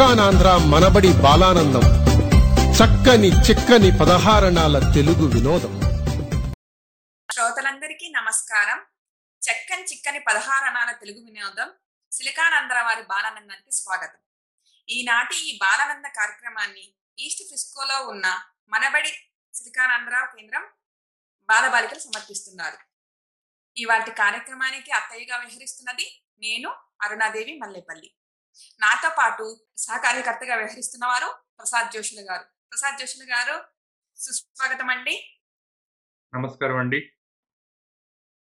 సిలికానాంధ్ర మనబడి బాలానందం. చక్కని చిక్కని పదహారణాల తెలుగు వినోదం. శ్రోతలందరికీ నమస్కారం. చక్కని చిక్కని పదహారణాల తెలుగు వినోదం. సిలికానందర వారి బాలానందానికి స్వాగతం. ఈనాటి ఈ బాలానంద కార్యక్రమాన్ని ఈస్ట్ ఫిస్కోలో ఉన్న మనబడి సిలికానందర కేంద్రం బాలబాలికలు సమర్పిస్తున్నారు. ఇవాటి కార్యక్రమానికి అత్తయ్యగా వ్యవహరిస్తున్నది నేను అరుణాదేవి మల్లెపల్లి. నాతో పాటు సహకార్యకర్తగా వ్యవహరిస్తున్న వారు ప్రసాద్ జోషులు గారు. ప్రసాద్ జోషులు గారు సుస్వాగతం అండి. నమస్కారం అండి.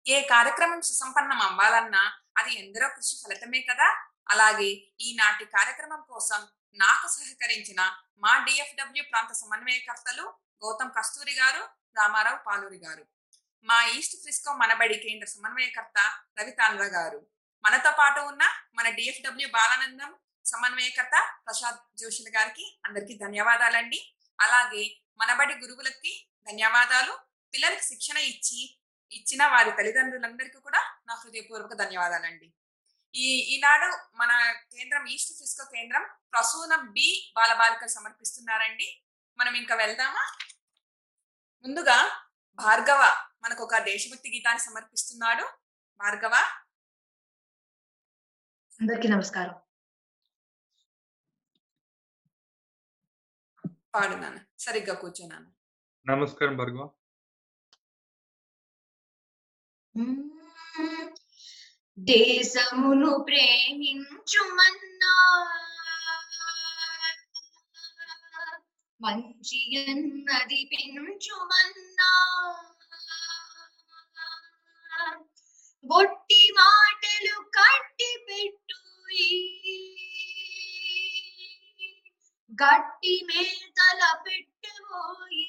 ఏ కార్యక్రమం సుసంపన్నం అవ్వాలన్నా అది ఎందరో కృషి ఫలితమే కదా. అలాగే ఈనాటి కార్యక్రమం కోసం నాకు సహకరించిన మా డిఎఫ్డబ్ల్యూ ప్రాంత సమన్వయకర్తలు గౌతమ్ కస్తూరి గారు రామారావు పాలూరి గారు. మా ఈస్ట్ ఫ్రిస్కో మనబడి కేంద్ర సమన్వయకర్త రవితాంధ్ర గారు. మనతో పాటు ఉన్న మన డిఎఫ్డబ్ల్యూ బాలానందం సమన్వయకర్త ప్రసాద్ జోషుల గారికి అందరికీ ధన్యవాదాలండి. అలాగే మనబడి గురువులకి ధన్యవాదాలు. పిల్లలకి శిక్షణ ఇచ్చి ఇచ్చిన వారి తల్లిదండ్రులందరికీ కూడా నా హృదయపూర్వక ధన్యవాదాలండి. ఈ ఈనాడు మన కేంద్రం ఈస్ట్ ఫిస్కో కేంద్రం ప్రసూనం బి బాలబాలికలు సమర్పిస్తున్నారండి. మనం ఇంకా వెళ్దామా? ముందుగా భార్గవ మనకు ఒక దేశభక్తి గీతాన్ని సమర్పిస్తున్నాడు. భార్గవ అందరికీ నమస్కారం. పాడునాను సరిగ్గా కూర్చున్నాను. నమస్కారం భార్గవ. దేశమును ప్రేమించుమన్నా. మంచి అన్నది పెంచుమన్నా. బొట్టి మాటలు కట్టి పెట్టు గట్టి మేతల పెట్టబోయి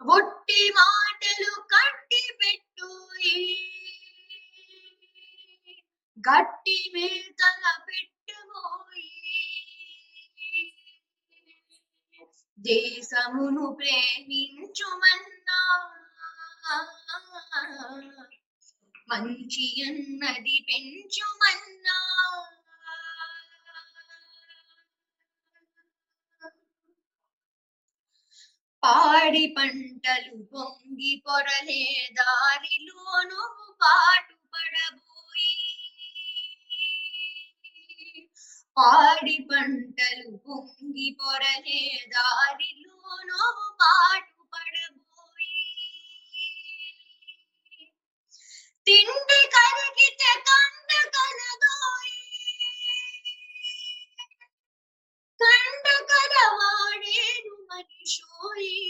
ఒట్టి మాటలు కట్టి పెట్టు గట్టి మేతల పెట్టబోయి దేశమును ప్రేమించుమన్నా మంచి అన్నది పెంచుమన్నా. పాడి పంటలు పొంగి పొరలే దారిలోను పాటు పడబోయి. పాడి పంటలు పొంగి పొరలే దారిలోను పాటు తిండి కరిగితే కండ కలదోయి కండ కలవాడేను మనిషోయి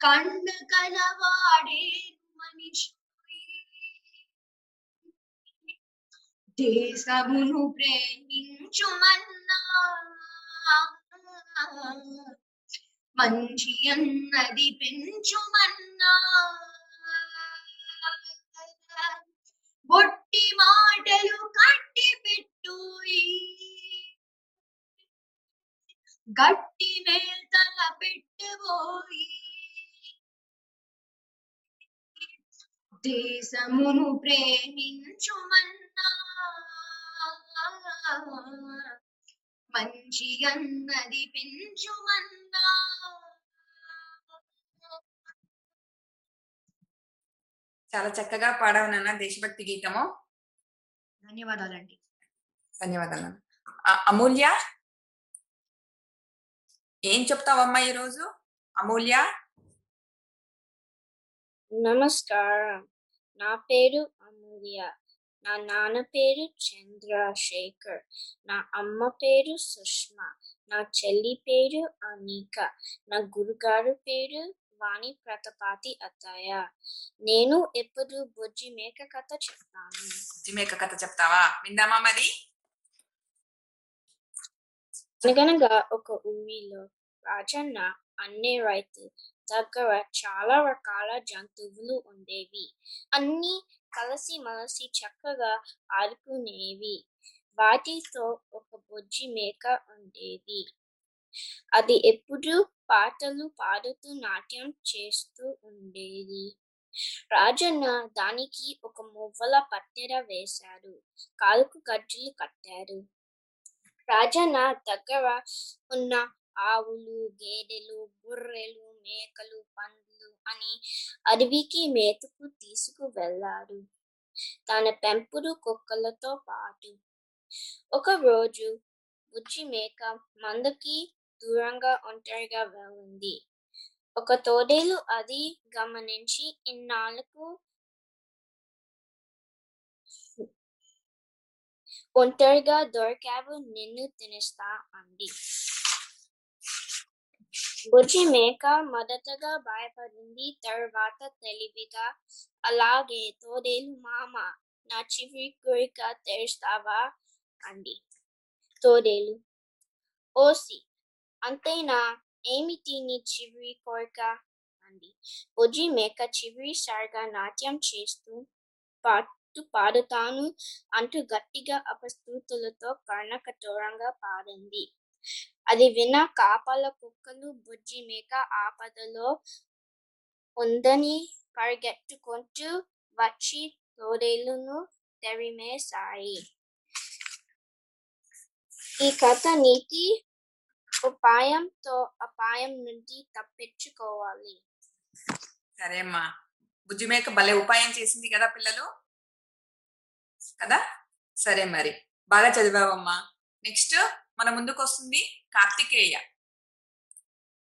కండ కలవాడేను మనిషోయి దేశమును ప్రేమించుమన్నా మంచి అన్నది పెంచుమన్నా బొట్టి మాటలు కట్టి పెట్టు గట్టి మేతల పెట్టబోయి దేశమును ప్రేమించుమన్నా మంచి అన్నది పెంచుమన్నా చాలా చక్కగా పాడావు నాన్న దేశభక్తి గీతము. ధన్యవాదాలండి. ధన్యవాదాలు. అమూల్య? ఏం చెప్తావమ్మా ఈరోజు? అమూల్య? నమస్కారం. నా పేరు అమూల్య. నా నాన్న పేరు చంద్రశేఖర్. నా అమ్మ పేరు సుష్మా. నా చెల్లి పేరు అనిక. నా గురుగారు పేరు వాణి ప్రతాపాతి అత్తయ్య నేను ఎప్పుడు బుజ్జి మేక కథ చెప్తాను? జిమేక కథ చెప్తావా? విందామా మరి? అనగనగా ఒక ఊరిలో రాజన్న అనే రైతు దగ్గర చాలా రకాల జంతువులు ఉండేవి. అన్ని కలిసి మలసి చక్కగా ఆడుకునేవి. వాటితో ఒక బొజ్జి మేక ఉండేది. అది ఎప్పుడు పాటలు పాడుతూ నాట్యం చేస్తూ ఉండేది. రాజన్న దానికి ఒక మువ్వల పట్టెర వేశారు. కాలుకు గజ్జలు కట్టారు. రాజన్న దగ్గర ఉన్న ఆవులు గేదెలు బుర్రెలు మేకలు పందులు అని అడవికి మేతకు తీసుకు వెళ్ళారు తన పెంపుడు కుక్కలతో పాటు. ఒక రోజు బుజ్జి మేక మందకి దూరంగా ఒంటరిగా వెళ్ళింది ఒక తోడేలు అది గమనించి ఇన్నాళ్ళకు ఒంటరిగా దొరికావు నిన్ను తినేస్తా అంది. బుజ్జి మేక మొదటగా భయపడింది తర్వాత తెలివిగా అలాగే తోడేలు మామ నా చివరి కోరిక తెరుస్తావా? అంది. తోడేలు? ఓసి అంతేనా ఏమిటి నీ చివరి కోరిక అంది బుజ్జి మేక చివరిసారిగా నాట్యం చేస్తూ పాటు పాడుతాను అంటూ గట్టిగా అపస్తూతులతో కర్ణకటోరంగా పాడింది అది విన్న కాపల కుక్కలు బుజ్జి మేక ఆపదలో ఉందని పరిగెత్తుకుంటూ వచ్చి తోడేలును తెరిమేశాయి ఈ కథ నీతి ఉపాయంతో అపాయం నుండి తప్పించుకోవాలి. సరే అమ్మా బుజ్జి మేక భలే ఉపాయం చేసింది కదా పిల్లలు? కదా? సరే మరి. బాగా చదివావమ్మా. నెక్స్ట్ మన ముందుకు వస్తుంది కార్తికేయ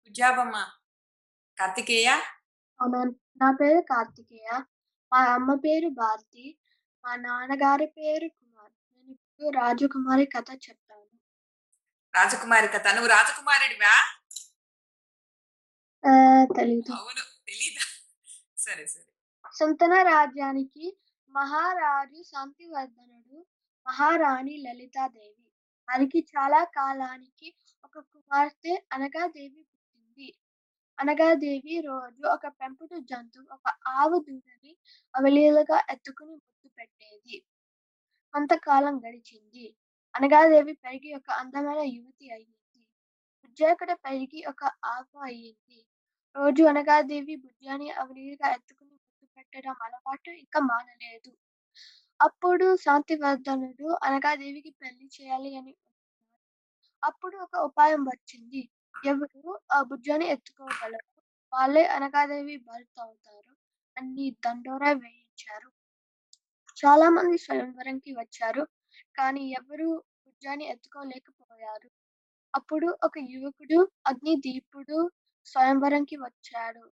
ఉజ్జాబమ్మ కార్తికేయ? అవునా నా పేరు కార్తికేయ. మా అమ్మ పేరు భారతి. మా నాన్నగారి పేరు కుమార్. నేను ఇప్పుడు రాజకుమారి కథ చెప్తాను రాజకుమారి కథ. నువ్వు రాజకుమారుడివా? అవును తెలీదా? సరే సరే. సుంతన రాజ్యానికి మహారాజు శాంతివర్ధనుడు మహారాణి లలితాదేవి. వారికి చాలా కాలానికి ఒక కుమార్తె అనగాదేవి పుట్టింది. అనగాదేవి రోజు ఒక పెంపుడు జంతువు ఒక ఆవు దూడని అవలీలగా ఎత్తుకుని ముద్దు పెట్టేది. కొంతకాలం గడిచింది. అనగాదేవి పెరిగి ఒక అందమైన యువతి అయ్యింది. బుజ్జాకడ పెరిగి ఒక ఆకు అయ్యింది. రోజు అనగాదేవి బుజ్జాని అవలీలగా ఎత్తుకుని ముద్దు పెట్టడం అలవాటు ఇంకా మానలేదు. అప్పుడు శాంతివర్ధనుడు అనగాదేవికి పెళ్ళి చేయాలి అని అప్పుడు ఒక ఉపాయం వచ్చింది. ఎవరు ఆ బుజ్జాని ఎత్తుకోగలరు వాళ్ళే అనగాదేవి భర్త అవుతారు అన్ని దండోరా వేయించారు. చాలా మంది స్వయంవరంకి వచ్చారు. కానీ ఎవరు భుజాన్ని ఎత్తుకోలేకపోయారు. అప్పుడు ఒక యువకుడు అగ్నిదీపుడు స్వయంవరంకి వచ్చాడు.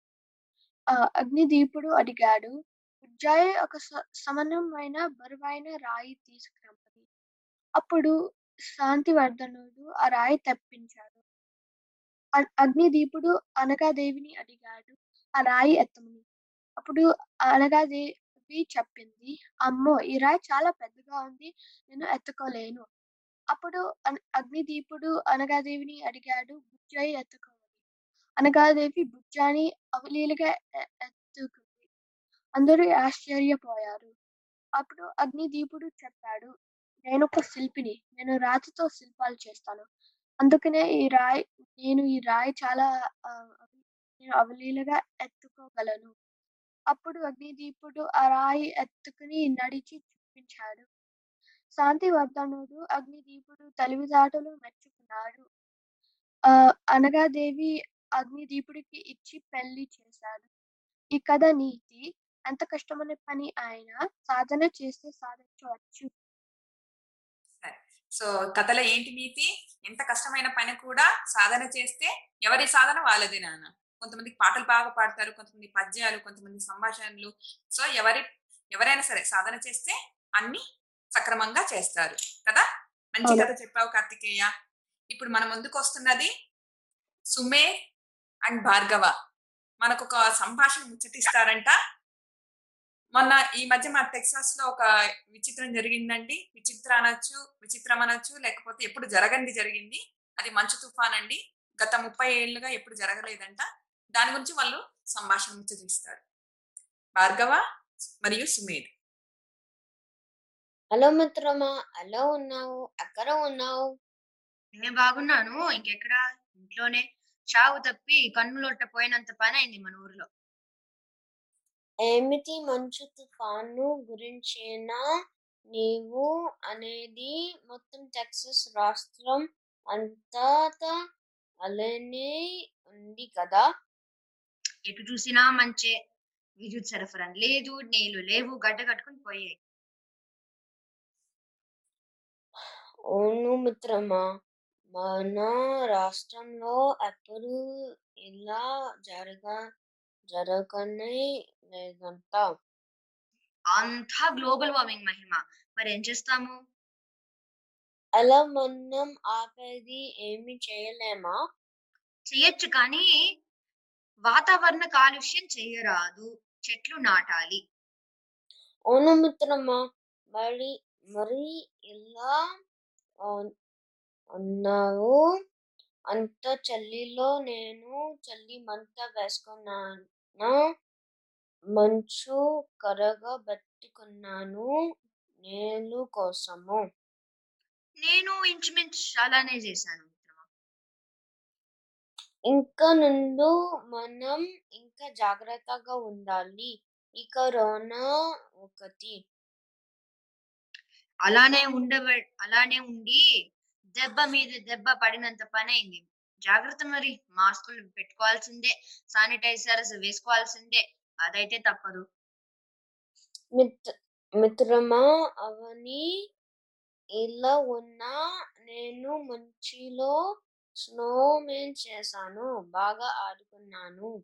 ఆ అగ్నిదీపుడు అడిగాడు ఉజ్జాయి ఒక స- బరువైన రాయి తీసుకురమ్మని అప్పుడు శాంతివర్ధనుడు ఆ రాయి తెప్పించాడు. అగ్నిదీపుడు అనగాదేవిని అడిగాడు ఆ రాయి ఎత్తమని. అప్పుడు అనగాదేవి చెప్పింది. అమ్మో! ఈ రాయి చాలా పెద్దగా ఉంది. నేను ఎత్తుకోలేను. అప్పుడు అన్- అగ్నిదీపుడు అనగాదేవిని అడిగాడు. బుజ్జాయి ఎత్తుకోమని అనగాదేవి బుజ్జాని అవలీలుగా ఎత్తుకుంది. అందరూ ఆశ్చర్యపోయారు. అప్పుడు అగ్నిదీపుడు చెప్పాడు. నేను ఒక శిల్పిని. నేను రాతితో శిల్పాలు చేస్తాను. అందుకనే ఈ రాయి నేను ఈ రాయి చాలా నేను అవలీలగా ఎత్తుకోగలను. అప్పుడు అగ్నిదీపుడు ఆ రాయి ఎత్తుకుని నడిచి చూపించాడు. శాంతివర్ధనుడు అగ్నిదీపుడు తెలివితేటలు మెచ్చుకున్నాడు. ఆ అనగాదేవి అగ్నిదీపుడికి ఇచ్చి పెళ్ళి చేశాడు. ఈ కథ నీతి ఎంత కష్టమైన పని అయినా సాధన చేస్తే సాధించవచ్చు. సో కథలో ఏంటి నీతి? ఎంత కష్టమైన పని కూడా సాధన చేస్తే ఎవరి సాధన వాళ్ళది నాన్న? కొంతమంది పాటలు బాగా పాడతారు కొంతమంది పద్యాలు కొంతమంది సంభాషణలు. సో ఎవరి ఎవరైనా సరే సాధన చేస్తే అన్ని సక్రమంగా చేస్తారు. కదా? మంచి. కథ చెప్పావు కార్తికేయ. ఇప్పుడు మన ముందుకు వస్తున్నది సుమే అండ్ భార్గవ. మనకు ఒక సంభాషణ ముచ్చటిస్తారంట. మొన్న ఈ మధ్య మా టెక్సాస్లో ఒక విచిత్రం జరిగిందండి. విచిత్ర అనొచ్చు విచిత్రం అనొచ్చు లేకపోతే ఎప్పుడు జరగంది జరిగింది. అది మంచు తుఫాన్ అండి గత ముప్పై ఏళ్ళుగా ఎప్పుడు జరగలేదంట. దాని గురించి వాళ్ళు సంభాషణ ముచ్చటిస్తారు భార్గవ మరియు సుమేధ్. హలో మిత్రమా ఎలా ఉన్నావు? ఎక్కడ ఉన్నావు? నేను బాగున్నాను. ఇంకెక్కడ? ఇంట్లోనే. చావు తప్పి కన్నులొట్ట పోయినంత పని అయింది మన ఊర్లో. ఏమిటి మంచు తుఫాను గురించేనా నీవు అనేది మొత్తం టెక్సస్ రాష్ట్రం అంతటా అలానే ఉంది కదా? ఎటు చూసినా మంచే. విద్యుత్ సరఫరా లేదు నీళ్ళు లేవు గడ్డ కట్టుకుని పోయాయి అవును మిత్రమా మన రాష్ట్రంలో ఎప్పుడు ఇలా జరగ జరగనే లేదంట. అంతా గ్లోబల్ వార్మింగ్ మహిమ. మరి ఏం చేస్తాము? అలా మనం ఆపేది ఏమి చేయలేమా? చేయొచ్చు కానీ వాతావరణ కాలుష్యం చేయరాదు. చెట్లు నాటాలి. అవును మిత్రమా మరి మరి ఇలా అన్- అన్నావు? అంత చలిలో నేను చలి మంట వేసుకున్నాను? మంచు కరగబెట్టుకున్నాను నేలు కోసము. నేను ఇంచుమించు అలానే చేశాను. ఇంకా నుండు మనం ఇంకా జాగ్రత్తగా ఉండాలి. ఈ కరోనా ఒకటి. అలానే ఉండవ అలానే ఉండి దెబ్బ మీద దెబ్బ పడినంత పని అయింది. జాగ్రత్త మరి మాస్కులు పెట్టుకోవాల్సిందే శానిటైజర్స్ వేసుకోవాల్సిందే అదైతే తప్పదు. మిత్ర మిత్రమా అవని ఇలా ఉన్నా నేను మంచిలో స్నోమెన్ చేశాను. బాగా ఆడుకున్నాను.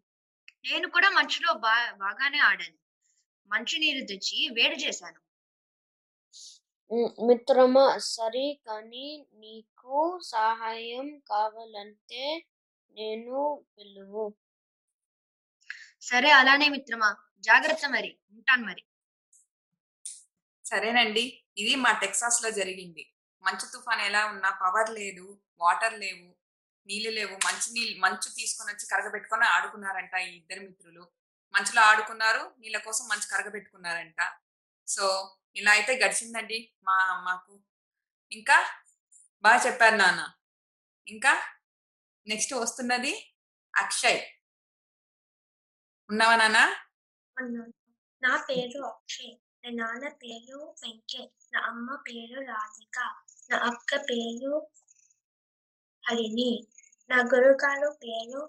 నేను కూడా మంచులో బా బాగానే ఆడాను. మంచు నీరు తెచ్చి వేడి చేశాను. మిత్రమా సరే కానీ నీకు సహాయం కావాలంటే నేను పిలువు. సరే అలానే మిత్రమా. జాగ్రత్త మరి. ఉంటాను మరి. సరేనండి. ఇది మా టెక్సాస్లో జరిగింది. మంచు తుఫాన్ ఎలా ఉన్నా పవర్ లేదు వాటర్ లేవు నీళ్ళు లేవు. మంచి నీళ్ళు మంచు తీసుకొని వచ్చి కరగబెట్టుకొని ఆడుకున్నారంట ఈ ఇద్దరు మిత్రులు. మంచులో ఆడుకున్నారు నీళ్ళ కోసం మంచి కరగబెట్టుకున్నారంట. సో ఇలా అయితే గడిచిందండి మా మాకు ఇంకా బాగా చెప్పారు నాన్న. ఇంకా నెక్స్ట్ వస్తున్నది అక్షయ్. ఉన్నావా నాన్న? నా పేరు అక్షయ్. నా నాన్న పేరు వెంకట్ నా అమ్మ పేరు రాధిక. నా అక్క పేరు హరిణి నా గురుగారు పేరు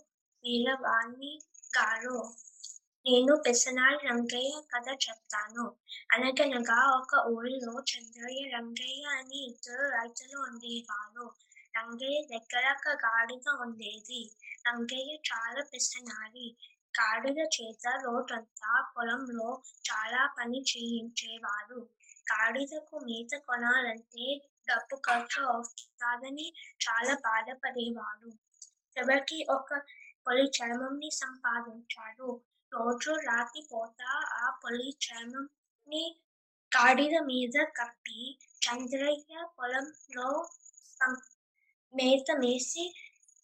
వీరవాణి గారు. నేను పెసనాల్ రంగయ్య కథ చెప్తాను. అనగనగా ఒక ఊరిలో చంద్రయ్య రంగయ్య అని ఇద్దరు రైతులు ఉండేవారు. రంగయ్య దగ్గర ఒక గాడిద ఉండేది. రంగయ్య చాలా పెసనాలి గాడిద చేత రోజంతా పొలంలో చాలా పని చేయించేవారు. గాడిదకు మేత కొనాలంటే డబ్బు ఖర్చు అవుతాదని చాలా బాధపడేవాడు. చివరికి ఒక పొలి చర్మంని సంపాదించాడు. రోజు రాత్రి పూట ఆ పొలి చర్మంని కాడిద మీద కప్పి చంద్రయ్య పొలంలో మేత మేసి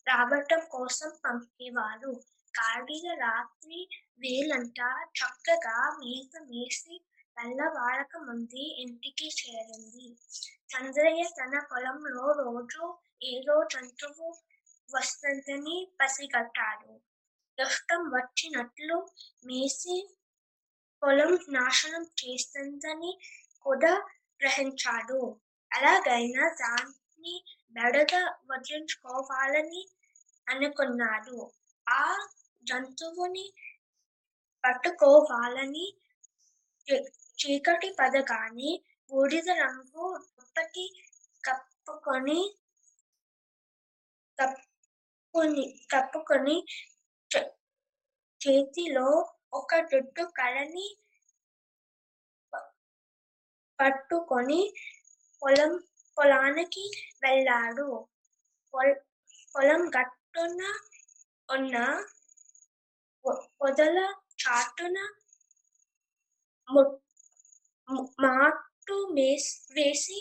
రావటం కోసం పంపేవారు. కాడిద రాత్రి వేలంతా చక్కగా మేత మేసి తెల్లవారక వాడకముంది ఇంటికి చేరింది. చంద్రయ్య తన పొలంలో రోజు ఏదో జంతువు వస్తుందని పసిగట్టాడు. దుష్టం వచ్చినట్లు మేసి పొలం నాశనం చేస్తుందని కూడా గ్రహించాడు. అలాగైనా దాన్ని బెడగా వదిలించుకోవాలని అనుకున్నాడు. ఆ జంతువుని పట్టుకోవాలని చీకటి పడగానే బూడిద రంగు దుప్పటి కప్పుకొని కప్పుకొని కప్పుకొని చే- చేతిలో ఒక జుట్టు కళని పట్టుకొని పొలం పొలానికి వెళ్ళాడు. పొలం గట్టున ఉన్న పొదల చాటున ముట్ మాటు వేసి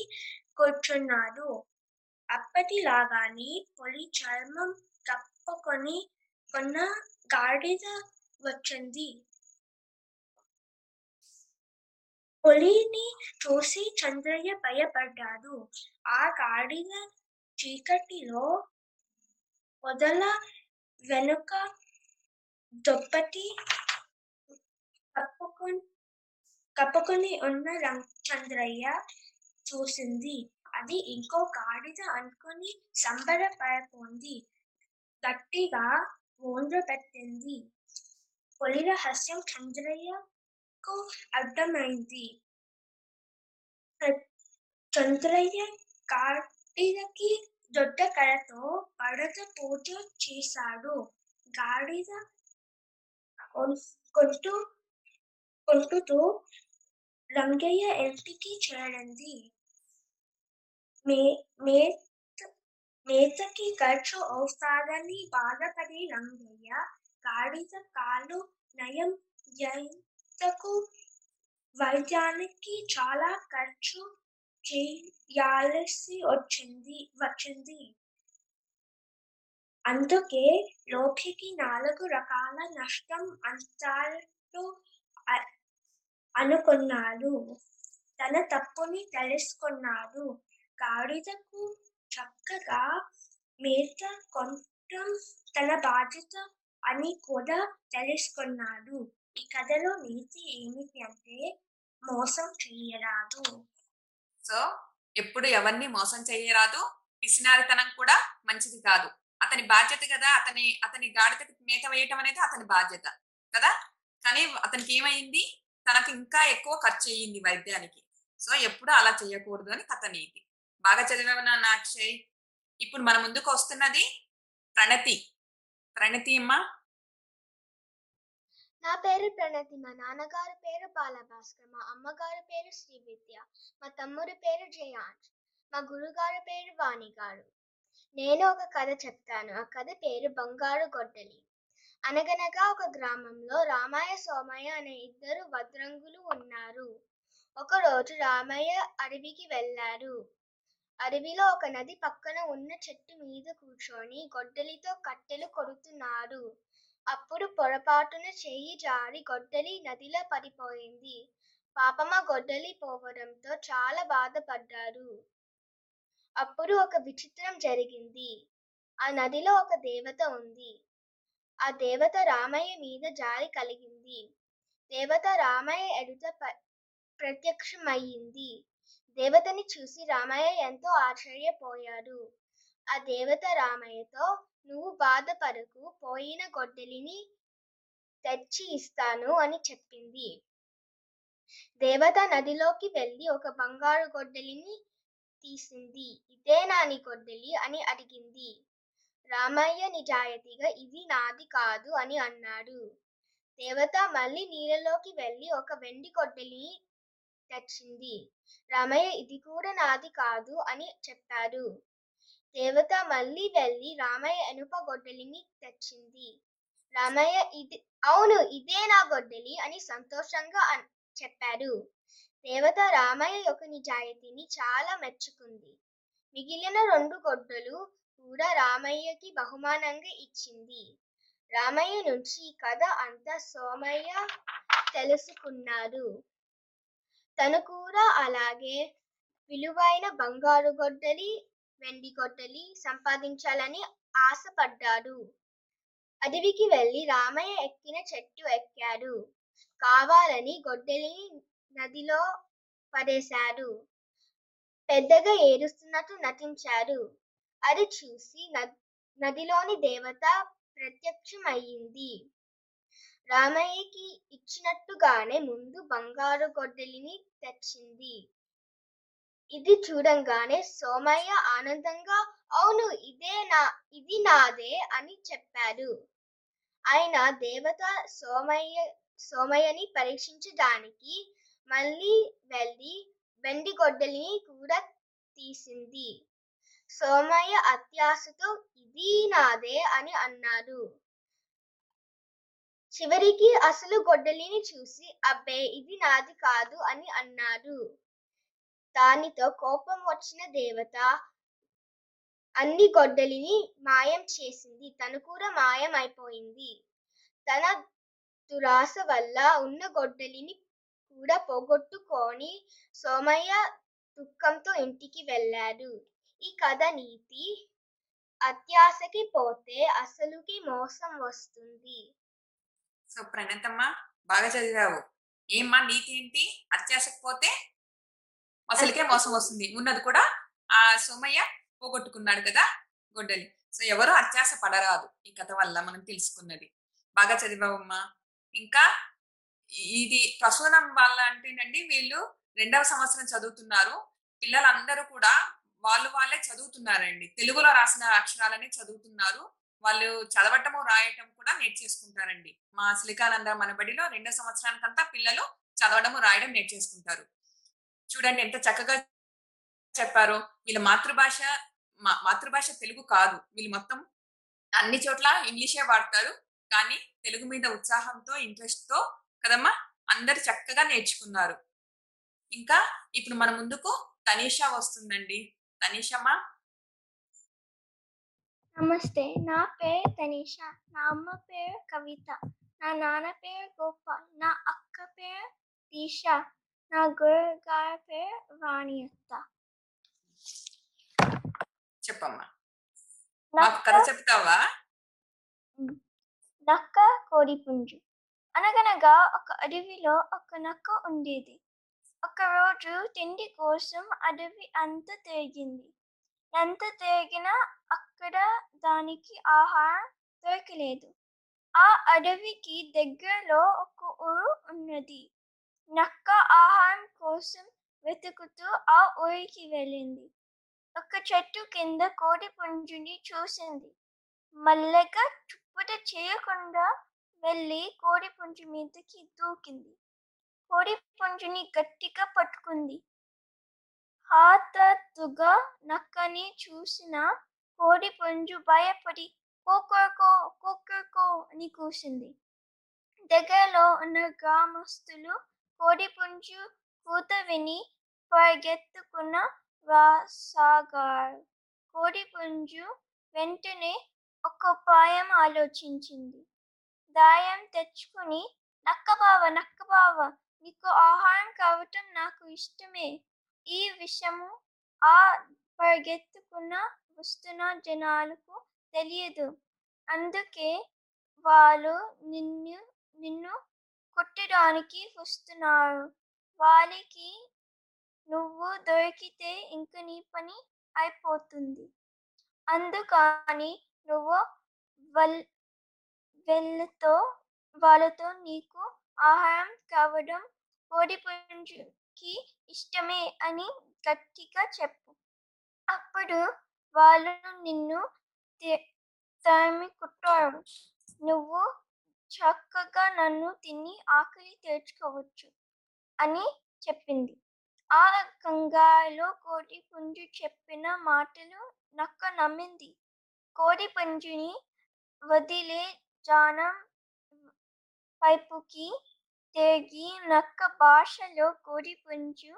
కూర్చున్నాడు. అప్పటిలాగానే పొలి చర్మం కప్పుకొని కొన్న గాడిద వచ్చింది. పులిని చూసి చంద్రయ్య భయపడ్డాడు. ఆ గాడిద చీకటిలో పొదల వెనుక దుప్పటి కప్పుకొని కప్పుకొని ఉన్న రం- చంద్రయ్య చూసింది. అది ఇంకో గాడిద అనుకుని సంబరపడిపోయింది. గట్టిగా ఓండ్ర పెట్టింది. పొలిల హస్యం చంద్రయ్యకు అర్థమైంది. చంద్రయ్య గాడిదకి దొడ్డ కళతో పడత పూజ చేశాడు. గాడిద కొంటూ కొట్టుతూ రంగయ్య ఇంటికి చేరింది మేతకి ఖర్చు అవుతాదని బాధపడి రంగయ్య గాడిద కాలు నయం ఎంతకు వైద్యానికి చాలా ఖర్చు చేయాల్సి వచ్చింది వచ్చింది అందుకే లోకికి నాలుగు రకాల నష్టం అంతాలు అనుకున్నాడు. తన తప్పుని తెలుసుకున్నాడు. గాడిదకు చక్కగా మేత కొనటం తన బాధ్యత అని కూడా తెలుసుకున్నాడు. ఈ కథలో నీతి ఏమిటి అంటే మోసం చేయరాదు. సో ఎప్పుడు ఎవరిని మోసం చేయరాదు. పిసినారితనం కూడా మంచిది కాదు. అతని బాధ్యత కదా అతని అతని గాడిదకి మేత వేయటం అనేది అతని బాధ్యత కదా. కానీ అతనికి ఏమైంది? తనకు ఇంకా ఎక్కువ ఖర్చు అయ్యింది వైద్యానికి. సో ఎప్పుడు అలా చేయకూడదు అని కథ నీతి. బాగా చదివావు నాన్న అక్షయ్? ఇప్పుడు మన ముందుకు వస్తున్నది ప్రణతి. ప్రణతి అమ్మా. నా పేరు ప్రణతి. మా నాన్నగారి పేరు బాలభాస్కర్. మా అమ్మగారి పేరు శ్రీ విద్య మా తమ్ముడి పేరు జయాంష్ మా గురుగారి పేరు వాణి గారు నేను ఒక కథ చెప్తాను. ఆ కథ పేరు బంగారు గొడ్డలి. అనగనగా ఒక గ్రామంలో రామయ్య సోమయ్య అనే ఇద్దరు వద్రంగులు ఉన్నారు. ఒకరోజు రామయ్య అడవికి వెళ్ళారు అడవిలో ఒక నది పక్కన ఉన్న చెట్టు మీద కూర్చొని గొడ్డలితో కట్టెలు కొడుతున్నారు అప్పుడు పొరపాటున చేయి జారి గొడ్డలి నదిలో పడిపోయింది. పాపమ గొడ్డలి పోవడంతో చాలా బాధపడ్డారు అప్పుడు ఒక విచిత్రం జరిగింది. ఆ నదిలో ఒక దేవత ఉంది. ఆ దేవత రామయ్య మీద జాలి కలిగింది. దేవత రామయ్య ఎదుట ప్రత్యక్షమయ్యింది. దేవతని చూసి రామయ్య ఎంతో ఆశ్చర్యపోయాడు. ఆ దేవత రామయ్యతో నువ్వు బాధపడకు పోయిన గొడ్డలిని తెచ్చి ఇస్తాను అని చెప్పింది. దేవత నదిలోకి వెళ్ళి ఒక బంగారు గొడ్డలిని తీసింది. ఇదే నాని గొడ్డలి అని అడిగింది. రామయ్య నిజాయితీగా ఇది నాది కాదు అని అన్నాడు. దేవత మళ్ళీ నీళ్ళలోకి వెళ్ళి ఒక వెండి గొడ్డలిని తెచ్చింది. రామయ్య ఇది కూడా నాది కాదు అని చెప్పాడు. దేవత మళ్ళీ వెళ్ళి రామయ్య ఎనుప గొడ్డలిని తెచ్చింది. రామయ్య ఇది అవును ఇదే నా గొడ్డలి అని సంతోషంగా అన్- చెప్పాడు. దేవత రామయ్య యొక్క నిజాయితీని చాలా మెచ్చుకుంది. మిగిలిన రెండు గొడ్డలు కూడా రామయ్యకి బహుమానంగా ఇచ్చింది. రామయ్య నుంచి ఈ కథ అంతా సోమయ్య తెలుసుకున్నాడు. తను కూడా అలాగే విలువైన బంగారు గొడ్డలి వెండి గొడ్డలి సంపాదించాలని ఆశపడ్డాడు. అడవికి వెళ్ళి రామయ్య ఎక్కిన చెట్టు ఎక్కాడు. కావాలని గొడ్డలిని నదిలో పడేశాడు. పెద్దగా ఏడుస్తున్నట్టు నటించాడు. అది చూసి నదిలోని దేవత ప్రత్యక్షమయ్యింది. రామయ్యకి ఇచ్చినట్టుగానే ముందు బంగారు గొడ్డలిని తెచ్చింది. ఇది చూడంగానే సోమయ్య ఆనందంగా అవును ఇదే నా ఇది నాదే అని చెప్పాడు. ఆయన దేవత సోమయ్య సోమయ్యని పరీక్షించడానికి మళ్ళీ వెళ్ళి వెండి గొడ్డలిని కూడా తీసింది. సోమయ్య అత్యాశతో ఇది నాదే అని అన్నాడు. చివరికి అసలు గొడ్డలిని చూసి అబ్బే ఇది నాది కాదు అని అన్నాడు. దానితో కోపం వచ్చిన దేవత అన్ని గొడ్డలిని మాయం చేసింది. తను కూడా మాయం అయిపోయింది తన దురాశ వల్ల ఉన్న గొడ్డలిని కూడా పోగొట్టుకొని సోమయ్య దుఃఖంతో ఇంటికి వెళ్ళాడు. ఈ కథ నీతి అత్యాశకి పోతే అసలుకి మోసం వస్తుంది. సో ప్రణతమ్మ బాగా చదివావు. ఏమ్మా నీతి ఏంటి? అత్యాశకపోతే అసలుకే మోసం వస్తుంది. ఉన్నది కూడా ఆ సోమయ్య పోగొట్టుకున్నాడు కదా గొడ్డలి. సో ఎవరు అత్యాశ పడరాదు ఈ కథ వల్ల మనం తెలుసుకున్నది. బాగా చదివావమ్మా. ఇంకా ఇది ప్రసూనం వాళ్ళ అంటేనండి వీళ్ళు రెండవ సంవత్సరం చదువుతున్నారు. పిల్లలందరూ కూడా వాళ్ళు వాళ్ళే చదువుతున్నారండి. తెలుగులో రాసిన అక్షరాలనే చదువుతున్నారు. వాళ్ళు చదవటము రాయటం కూడా నేర్చేసుకుంటారండి. మా సిలికానంద మన బడిలో రెండో సంవత్సరానికంతా పిల్లలు చదవడము రాయడం నేర్చేసుకుంటారు. చూడండి ఎంత చక్కగా చెప్పారు. వీళ్ళ మాతృభాష మా మాతృభాష తెలుగు కాదు. వీళ్ళు మొత్తం అన్ని చోట్ల ఇంగ్లీషే వాడతారు. కానీ తెలుగు మీద ఉత్సాహంతో ఇంట్రెస్ట్తో కదమ్మా అందరు చక్కగా నేర్చుకున్నారు. ఇంకా ఇప్పుడు మన ముందుకు తనీషా వస్తుందండి. తనీషమ్మా నమస్తే. నా పేరు తనీష. నా అమ్మ పేరు కవిత. నా నాన్న పేరు గోపాల్. నా అక్క పేరు దీష నా గురుగారి పేరు వాణి అత్త చెప్పమ్మా మాకు కథ నక్క చెప్తావా నక్క కోడిపుంజు. అనగనగా ఒక అడవిలో ఒక నక్క ఉండేది. ఒకరోజు తిండి కోసం అడవి అంత తిరిగింది ఎంత తిరిగినా అక్కడ దానికి ఆహారం దొరకలేదు. ఆ అడవికి దగ్గరలో ఒక ఊరు ఉన్నది. నక్క ఆహారం కోసం వెతుకుతూ ఆ ఊరికి వెళ్ళింది. ఒక చెట్టు కింద కోడి పుంజుని చూసింది. మల్లగా చుప్పుట చేయకుండా వెళ్ళి కోడి పుంజు మీదకి దూకింది. కోడి పుంజుని గట్టిగా పట్టుకుంది. హఠాత్తుగా నక్కని చూసిన కోడి పుంజు భయపడి కోకర్కో కోకర్కో అని కూసింది. దగ్గరలో ఉన్న గ్రామస్తులు కోడి పుంజు కూత విని పరిగెత్తుకున్న రాసాగారు. కోడి పుంజు వెంటనే ఒక ఉపాయం ఆలోచించింది. దాయం తెచ్చుకుని నక్కబావ నక్కబావ నీకు ఆహారం కావటం నాకు ఇష్టమే. ఈ విషయము ఆ పరిగెత్తుకున్న వస్తున్న జనాలకు తెలియదు. అందుకే వాళ్ళు నిన్ను నిన్ను కొట్టడానికి వస్తున్నారు. వాళ్ళకి నువ్వు దొరికితే ఇంక నీ పని అయిపోతుంది. అందుకని నువ్వు వల్ వెళ్ళతో వాళ్ళతో నీకు ఆహారం కావడం ఓడిపుంజుకి ఇష్టమే అని గట్టిగా చెప్పు. అప్పుడు వాళ్ళు నిన్ను తి- కుట్టారు. నువ్వు చక్కగా నన్ను తిని ఆకలి తీర్చుకోవచ్చు అని చెప్పింది. ఆ కంగారులో కోడి పుంజు చెప్పిన మాటలు నక్క నమ్మింది. కోడి పుంజుని వదిలే జానం వైపుకి తిరిగి నక్క భాషలో కోడిపుంజు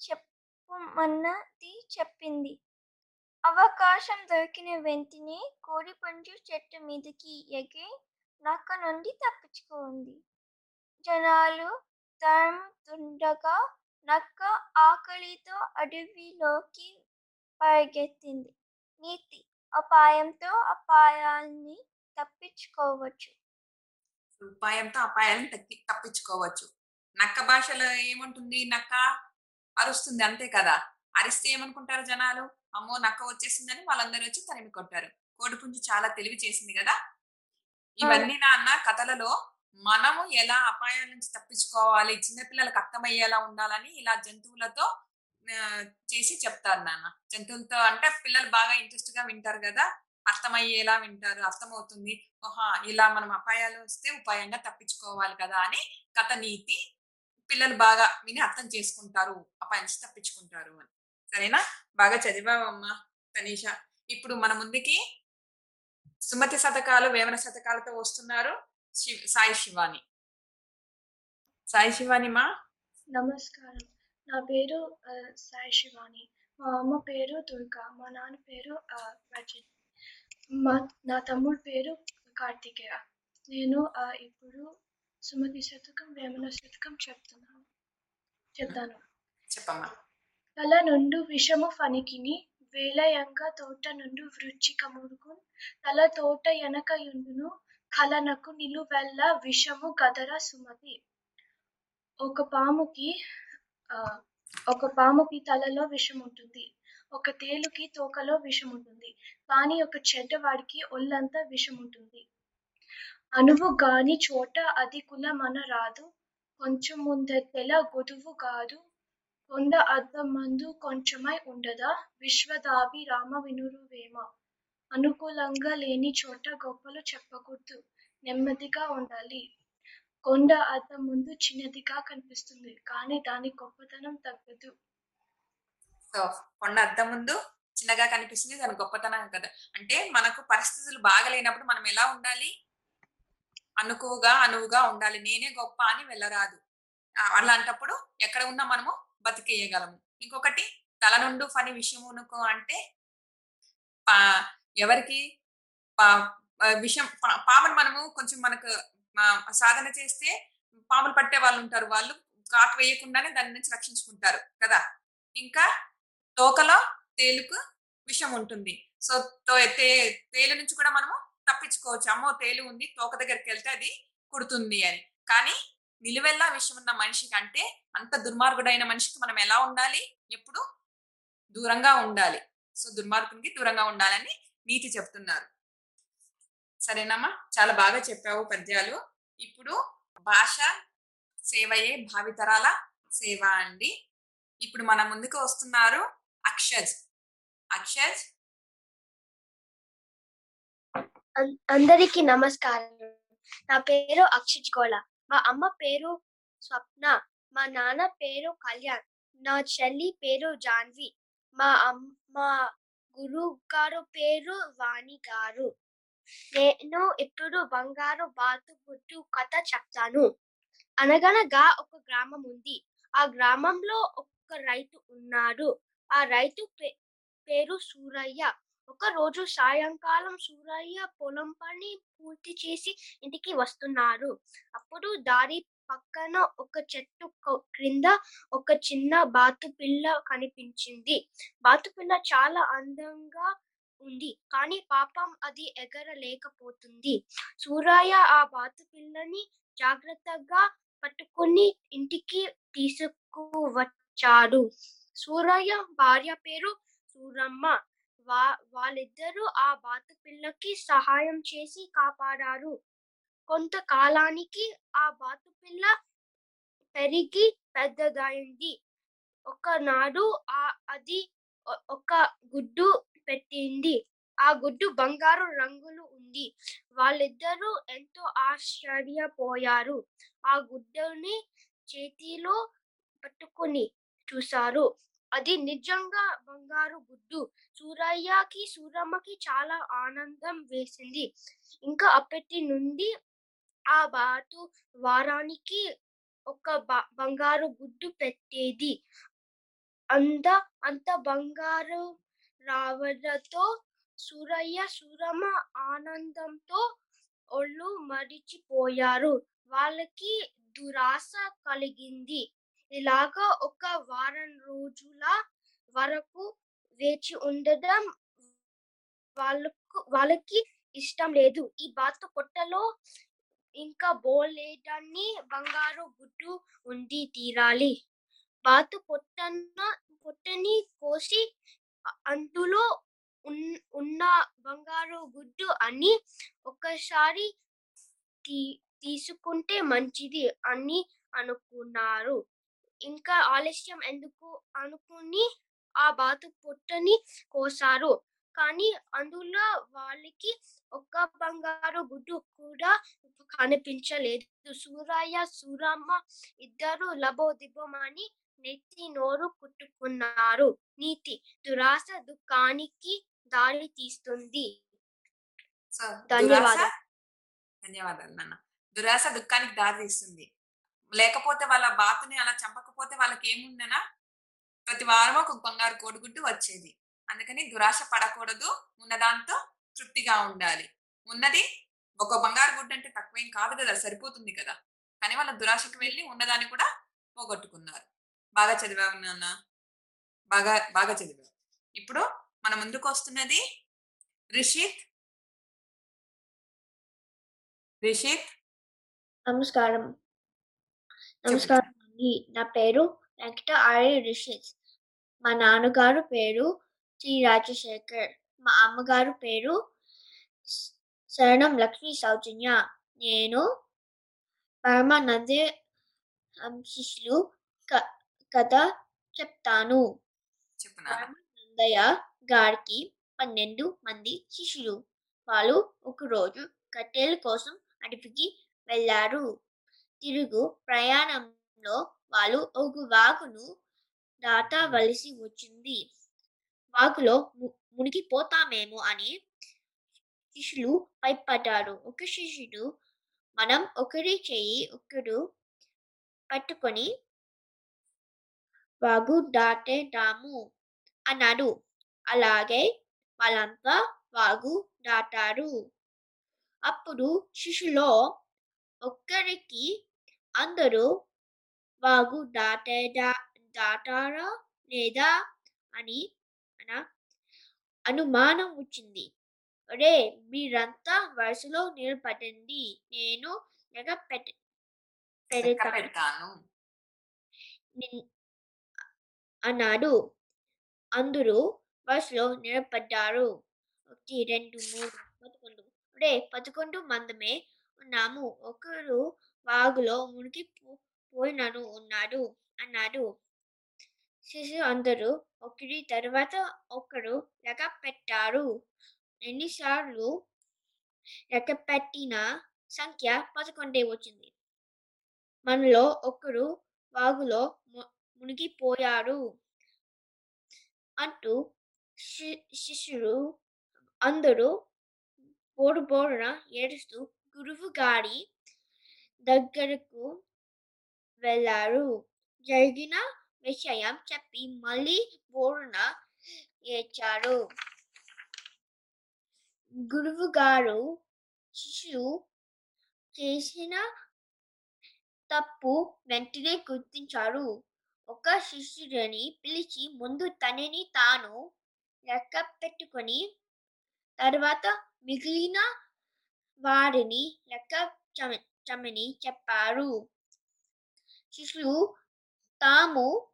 చెప్పుమన్నది చెప్పింది. అవకాశం దొరికిన వెంటనే కోడిపుంజు చెట్టు మీదకి ఎగి నక్క నుండి తప్పించుకుంది. జనాలు తరుముతుండగా నక్క ఆకలితో అడవిలోకి పరిగెత్తింది. నీతి అపాయంతో అపాయాన్ని తప్పించుకోవచ్చు. ఉపాయంతో అపాయాలను తప్పి తప్పించుకోవచ్చు. నక్క భాషలో ఏముంటుంది? నక్క అరుస్తుంది అంతే కదా! అరిస్తే ఏమనుకుంటారు జనాలు? అమ్మో! నక్క వచ్చేసిందని వాళ్ళందరూ వచ్చి తరిమి కొట్టారు కోడిపుంజు చాలా తెలివి చేసింది కదా! ఇవన్నీ నాన్న కథలలో మనము ఎలా అపాయాల నుంచి తప్పించుకోవాలి చిన్నపిల్లలకు అర్థమయ్యేలా ఉండాలని ఇలా జంతువులతో చేసి చెప్తారు నాన్న. జంతువులతో అంటే పిల్లలు బాగా ఇంట్రెస్ట్గా వింటారు కదా! అర్థమయ్యేలా వింటారు అర్థమవుతుంది. ఓహా ఇలా మనం అపాయాలు వస్తే ఉపాయంగా తప్పించుకోవాలి కదా అని కథ నీతి పిల్లలు బాగా విని అర్థం చేసుకుంటారు. అపాయం నుంచి తప్పించుకుంటారు అని. సరేనా? బాగా చదివావమ్మా తనీష. ఇప్పుడు మన ముందుకి సుమతి శతకాలు వేమన శతకాలతో వస్తున్నారు శివ్- సాయి శివాని. సాయి శివాని మా. నమస్కారం. నా పేరు సాయి శివాని. మా అమ్మ పేరు దుర్గా మా నాన్న పేరు రజని మా నా తమ్ముడు పేరు కార్తికేయ. నేను ఇప్పుడు సుమతి శతకం వేమన శతకం చెప్తున్నాను. చెప్తాను. చెప్పమ్మా. తల నుండు విషము ఫణికిని వేలయంగ తోట నుండు వృచ్చికముడుకున్ తల తోట ఎనకయుండును కలనకు నిలువెల్ల విషము గదర సుమతి. ఒక పాముకి ఆ, ఒక పాముకి తలలో విషం ఉంటుంది ఒక తేలుకి తోకలో విషం ఉంటుంది కానీ ఒక చెడ్డవాడికి ఒళ్ళంతా విషం ఉంటుంది అనువు గాని చోట అది కులమన రాదు కొంచెం ముందెల గొదువు కాదు కొండ అద్దమందు కొంచెమై ఉండదా? విశ్వదాభి రామ వినురువేమ అనుకూలంగా లేని చోట గొప్పలు చెప్పకూడదు. నెమ్మదిగా ఉండాలి. కొండ అద్దం ముందు చిన్నదిగా కనిపిస్తుంది. కానీ దాని గొప్పతనం తగ్గదు. సో కొండ అద్దం ముందు చిన్నగా కనిపిస్తుంది. దాని గొప్పతనం కదా. అంటే మనకు పరిస్థితులు బాగలేనప్పుడు మనం ఎలా ఉండాలి? అనుకువగా అనువుగా ఉండాలి. నేనే గొప్ప అని వెళ్ళరాదు. అలాంటప్పుడు ఎక్కడ ఉన్నా మనము బతికేయగలము. ఇంకొకటి తల నుండు పని విషయమునుకో అంటే ఎవరికి పా విషయం పామును మనము కొంచెం మనకు సాధన చేస్తే పాములు పట్టే వాళ్ళు ఉంటారు. వాళ్ళు కాటు వేయకుండానే దాని నుంచి రక్షించుకుంటారు కదా. ఇంకా తోకలో తేలుకు విషం ఉంటుంది సో తో- తే తేలు నుంచి కూడా మనము తప్పించుకోవచ్చు. అమ్మో తేలు ఉంది తోక దగ్గరికి వెళ్తే అది కుడుతుంది అని. కానీ నిలువెల్లా విషయం ఉన్న మనిషికి అంటే అంత దుర్మార్గుడైన మనిషికి మనం ఎలా ఉండాలి? ఎప్పుడు? దూరంగా ఉండాలి. సో దుర్మార్గునికి దూరంగా ఉండాలని నీతి చెప్తున్నారు. సరేనమ్మా? చాలా బాగా చెప్పావు పద్యాలు. ఇప్పుడు భాష సేవయే భావితరాల సేవ అండి. ఇప్పుడు మన ముందుకు వస్తున్నారు అక్షజ్. అక్షజ్? అందరికి అందరికీ నమస్కారం. నా పేరు అక్షిత్ గోళ. మా అమ్మ పేరు స్వప్న. మా నాన్న పేరు కళ్యాణ్. నా చెల్లి పేరు జాన్వి. మా అమ్ మా గురువు గారు పేరు వాణి గారు నేను ఇప్పుడు బంగారు బాతుగుట్టు కథ చెప్తాను. అనగనగా ఒక గ్రామం ఉంది. ఆ గ్రామంలో ఒక రైతు ఉన్నాడు. ఆ రైతు పే- పేరు సూరయ్య. ఒక రోజు సాయంకాలం సూరయ్య పొలం పని పూర్తి చేసి ఇంటికి వస్తున్నారు. అప్పుడు దారి పక్కన ఒక చెట్టు క్రింద ఒక చిన్న బాతు పిల్ల కనిపించింది. బాతు పిల్ల చాలా అందంగా ఉంది కానీ పాపం అది ఎగరలేకపోతుంది. సూరయ్య ఆ బాతు పిల్లని జాగ్రత్తగా పట్టుకుని ఇంటికి తీసుకువచ్చాడు. సూరయ్య భార్య పేరు సూరమ్మ. వా వాళ్ళిద్దరూ ఆ బాతుపిల్లకి సహాయం చేసి కాపాడారు. కొంతకాలానికి ఆ బాతు పిల్ల పెరిగి పెద్దదైంది. ఒకనాడు ఆ అది ఒక గుడ్డు పెట్టింది. ఆ గుడ్డు బంగారు రంగులు ఉంది. వాళ్ళిద్దరూ ఎంతో ఆశ్చర్యపోయారు. ఆ గుడ్డుని చేతిలో పట్టుకుని చూశారు. అది నిజంగా బంగారు గుడ్డు. సూరయ్యకి సూరమ్మకి చాలా ఆనందం వేసింది. ఇంకా అప్పటి నుండి ఆ బాతు వారానికి ఒక బంగారు గుడ్డు పెట్టేది. అంత అంత బంగారు రావడంతో సూరయ్య సూరమ్మ ఆనందంతో ఒళ్ళు మరిచిపోయారు. వాళ్ళకి దురాశ కలిగింది. ఇలాగా ఒక వారం రోజుల వరకు వేచి ఉండడం వాళ్ళకు వాళ్ళకి ఇష్టం లేదు. ఈ బాతు కొట్టలో ఇంకా బోలేదాన్ని బంగారు గుడ్డు ఉండి తీరాలి. బాతు పొట్టన పొట్టని కోసి అందులో ఉన్న బంగారు గుడ్డు అని ఒకసారి తీ తీసుకుంటే మంచిది అని అనుకున్నారు. ఇంకా ఆలస్యం ఎందుకు అనుకుని ఆ బాతు పొట్టని కోసారు. కానీ అందులో వాళ్ళకి ఒక్క బంగారు గుడ్డు కూడా కనిపించలేదు. సూరయ్య సూరమ్మ ఇద్దరు లబోదిబోమని నెత్తి నోరు కుట్టుకున్నారు. నీతి దురాశ దుఃఖానికి దారి తీస్తుంది. ధన్యవాదాలు. ధన్యవాదాలు నాన్న. దురాశ దుఃఖానికి దారి తీస్తుంది. లేకపోతే వాళ్ళ బాతుని అలా చంపకపోతే వాళ్ళకి ఏముందనా ప్రతి వారం ఒక బంగారు కోడిగుడ్డు వచ్చేది. అందుకని దురాశ పడకూడదు. ఉన్నదాంతో తృప్తిగా ఉండాలి. ఉన్నది ఒక బంగారు గుడ్డు అంటే తక్కువేం కాదు కదా సరిపోతుంది కదా. కానీ వాళ్ళ దురాశకు వెళ్ళి ఉన్నదాన్ని కూడా పోగొట్టుకున్నారు. బాగా చదివావు నాన్న? బాగా బాగా చదివావు. ఇప్పుడు మన ముందుకు వస్తున్నది రిషిత్. రిషిత్? నమస్కారం. నమస్కారం వచ్చింది నా పేరు వెంకట ఆర్య రిషిత్. మా నాన్నగారు పేరు టి రాజశేఖర్. మా అమ్మగారు పేరు శరణం లక్ష్మీ సౌజన్య. నేను పరమానందే క- కథ చెప్తాను. పరమానందయ్య గారికి పన్నెండు మంది శిష్యులు. వాళ్ళు ఒకరోజు కట్టెల కోసం అడవికి వెళ్ళారు. తిరుగు ప్రయాణంలో వాళ్ళు ఒక వాగును దాటవలసి వచ్చింది. వాగులో మునిగిపోతామేమో అని శిష్యులు భయపడ్డారు. ఒక శిష్యుడు మనం ఒకరి చెయ్యి ఒకరు పట్టుకొని వాగు దాటేదాము అన్నాడు. అలాగే వాళ్ళంతా వాగు దాటారు. అప్పుడు శిష్యులో ఒక్కరికి అందరూ వాగు దాటేదా దాటారా లేదా అని అన అనుమానం వచ్చింది. ఒరే మీరంతా వరుసలో నిలబడండి నేను లెక్క పెట్ట పెడతాను పెడతాను నిన్- అన్నాడు. అందరూ బస్సులో నిలబడ్డారు. ఒకటి రెండు మూడు పదకొండు. రే పదకొండు మందమే ఉన్నాము. ఒకరు వాగులో మునిగి పోయినను ఉన్నాడు. అన్నాడు. శిశు అందరూ ఒకరి తర్వాత ఒకరు లెక్క పెట్టారు ఎన్నిసార్లు లెక్క పెట్టిన సంఖ్య పదకొండే వచ్చింది. మనలో ఒకరు వాగులో ము- మునిగిపోయారు అంటూ శి- శిష్యులు అందరూ బోరు బోరున ఏడుస్తూ గురువు గారి దగ్గరకు వెళ్ళారు. జరిగిన విషయం చెప్పి మళ్ళీ బోరున ఏడ్చారు. గురువు గారు శిష్యులు చేసిన తప్పు వెంటనే గుర్తించారు. ఒక శిష్యుడిని పిలిచి ముందు తనని తాను లెక్క పెట్టుకొని తర్వాత మిగిలిన వారిని లెక్క చమ- చెప్పారు శిష్యులు తాము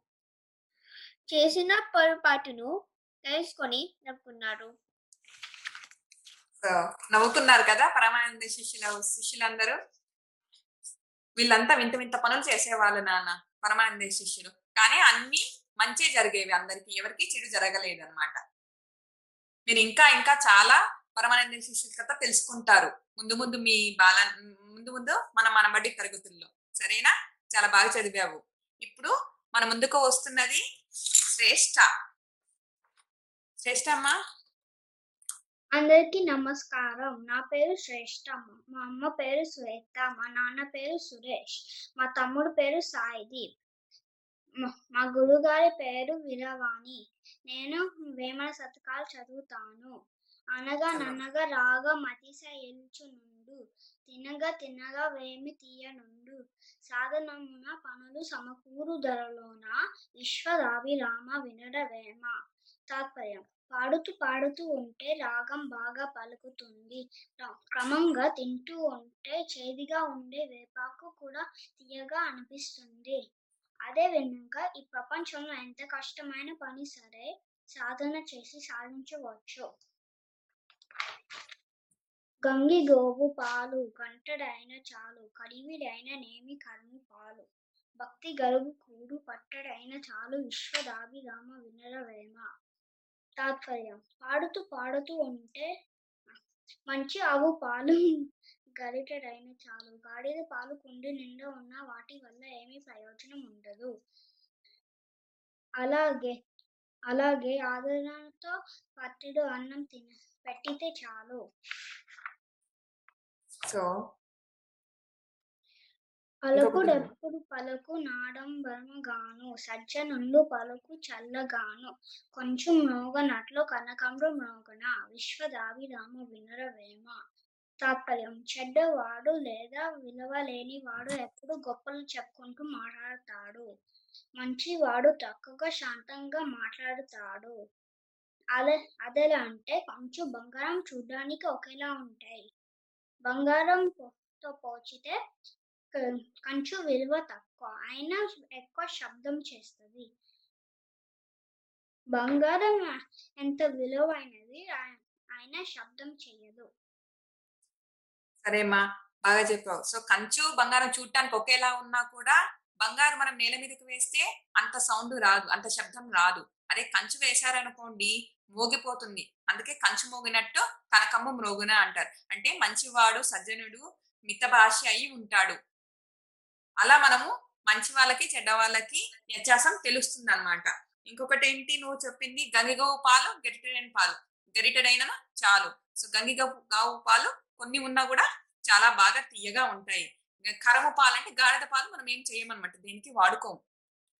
చేసిన పొరపాటును తెలుసుకొని నవ్వుకున్నారు. సో కదా పరమానంద శిష్యుల శిష్యులందరూ? వీళ్ళంతా వింత వింత పనులు చేసేవాళ్ళు నాన్న పరమానంద శిష్యులు. కానీ అన్ని మంచి జరిగేవి అందరికి ఎవరికి చెడు జరగలేదు అనమాట మీరు ఇంకా ఇంకా చాలా పరమానంద శిష్యుల కథ తెలుసుకుంటారు. ముందు ముందు మీ బాల ముందు ముందు మన మనబడి తరగతుల్లో సరేనా? చాలా బాగా చదివావు. ఇప్పుడు మన ముందుకు వస్తున్నది శ్రేష్ఠ శ్రేష్టమ్మ? అందరికీ నమస్కారం. నా పేరు శ్రేష్టమ్మ. మా అమ్మ పేరు శ్వేత. మా నాన్న పేరు సురేష్. మా తమ్ముడు పేరు సాయిదీప్. మా- గురుగారి పేరు వీరవాణి. నేను వేమన శతకాలు చదువుతాను. అనగా నన్నగా రాగా మతిస ఎల్చునుండు తినగా తినగా వేమి తీయనుండు. సాధనమున పనులు సమకూరు ధరలోన విశ్వరాభిరామ వినర వేమ. తాత్పర్యం. పాడుతూ పాడుతూ ఉంటే రాగం బాగా పలుకుతుంది. క్రమంగా తింటూ ఉంటే చేదుగా ఉండే వేపాకు కూడా తీయగా అనిపిస్తుంది. అదే విధంగా ఈ ప్రపంచంలో ఎంత కష్టమైన పని సరే సాధన చేసి సాధించవచ్చు. గంగి గోవు పాలు గంటడైన చాలు కడివిడైన నేమి కర్మి పాలు. భక్తి గరుగు కూడు పట్టడైన చాలు విశ్వదాభిరామ వినరవేమ తాత్పర్యం పాడుతూ పాడుతూ ఉంటే మంచి ఆవు పాలు గరిటెడైన చాలు. గాడిద పాలు కుండి నిండా ఉన్న వాటి వల్ల ఏమీ ప్రయోజనం ఉండదు. అలాగే అలాగే ఆదరణతో పట్టెడు అన్నం తిన పెట్టితే చాలు. సో పలుకుడెప్పుడు పలుకు నాడంబరముగాను సజ్జనుండు పలుకు చల్లగాను కొంచెం మ్రోగనట్లు కనకంబు మ్రోగన విశ్వదాభిరామ వినరవేమ తాత్పర్యం. చెడ్డవాడు లేదా విలువలేని వాడు ఎప్పుడు గొప్పలు చెప్పుకుంటూ మాట్లాడతాడు. మంచివాడు తక్కువగా శాంతంగా మాట్లాడుతాడు. అదే అదెలా అంటే కొంచెం బంగారం చూడడానికి ఒకేలా ఉంటాయి. బంగారం తో పోల్చితే కంచు విలువ తక్కువ. అయినా ఎక్కువ శబ్దం చేస్తుంది. బంగారం ఎంత విలువైనది ఆయన అయినా శబ్దం చేయదు సరేమ్మా బాగా చెప్పావు. సో కంచు బంగారం చూడటానికి ఒకేలా ఉన్నా కూడా బంగారం మనం నేల మీదకి వేస్తే అంత సౌండ్ రాదు అంత శబ్దం రాదు. అదే కంచు వేశారనుకోండి మోగిపోతుంది. అందుకే కంచు మోగినట్టు కనకమ్మ మ్రోగున అంటారు. అంటే మంచివాడు సజ్జనుడు మితభాష అయి ఉంటాడు. అలా మనము మంచి వాళ్ళకి చెడ్డ వాళ్ళకి వ్యత్యాసం తెలుస్తుంది అనమాట ఇంకొకటి ఏంటి నువ్వు చెప్పింది గంగిగవు పాలు గరిటెడైన పాలు. గరిటెడైన చాలు. సో గంగిగవు గావు పాలు కొన్ని ఉన్నా కూడా చాలా బాగా తీయగా ఉంటాయి. కరము పాలు అంటే గాడిద పాలు మనం ఏం చేయమన్నమాట. దేనికి? వాడుకోము.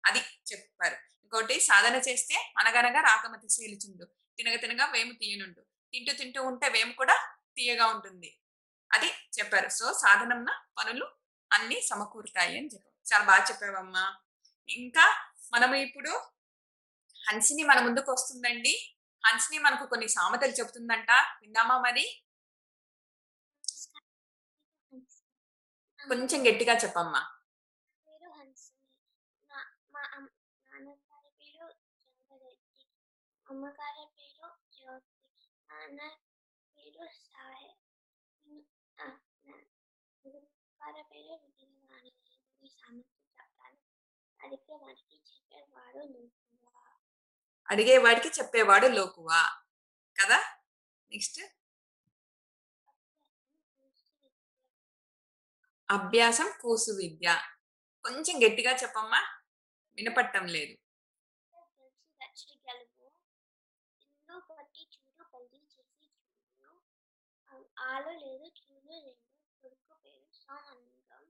అది చెప్పారు. ఇంకోటి సాధన చేస్తే అనగనగా రాకమతి శీలుచుండు తినగ తినగా వేము తీయనుండు. తింటూ తింటూ ఉంటే వేము కూడా తీయగా ఉంటుంది. అది చెప్పారు. సో సాధనంన పనులు అన్ని సమకూరుతాయి అని చెప్పారు. చాలా బాగా చెప్పావమ్మా. ఇంకా మనము ఇప్పుడు హన్సిని మన ముందుకు వస్తుందండి. హన్సిని మనకు కొన్ని సామెతలు చెబుతుందంట. విందామా మరి? కొంచెం గట్టిగా చెప్పమ్మా. అమ్మగారి నాన్న పేరు సాయి ఆ, నా- గారి పేరు విజయవాణి సామెత చెప్తాను అడిగే వారికి చెప్పేవాడు నువ్వువా అడిగేవాడికి చెప్పేవాడు లోకువా? కదా? నెక్స్ట్. అభ్యాసం కూసు విద్య. కొంచెం గట్టిగా చెప్పమ్మా. వినపట్టం లేదు తెలిసి రచ్చి గెలువు ఇల్లు పట్టి చూడు బల్లి చేసి చూడు ఆ- ఆలు లేదు చూడు లేదు కొడుకు పేరు సోమలింగం.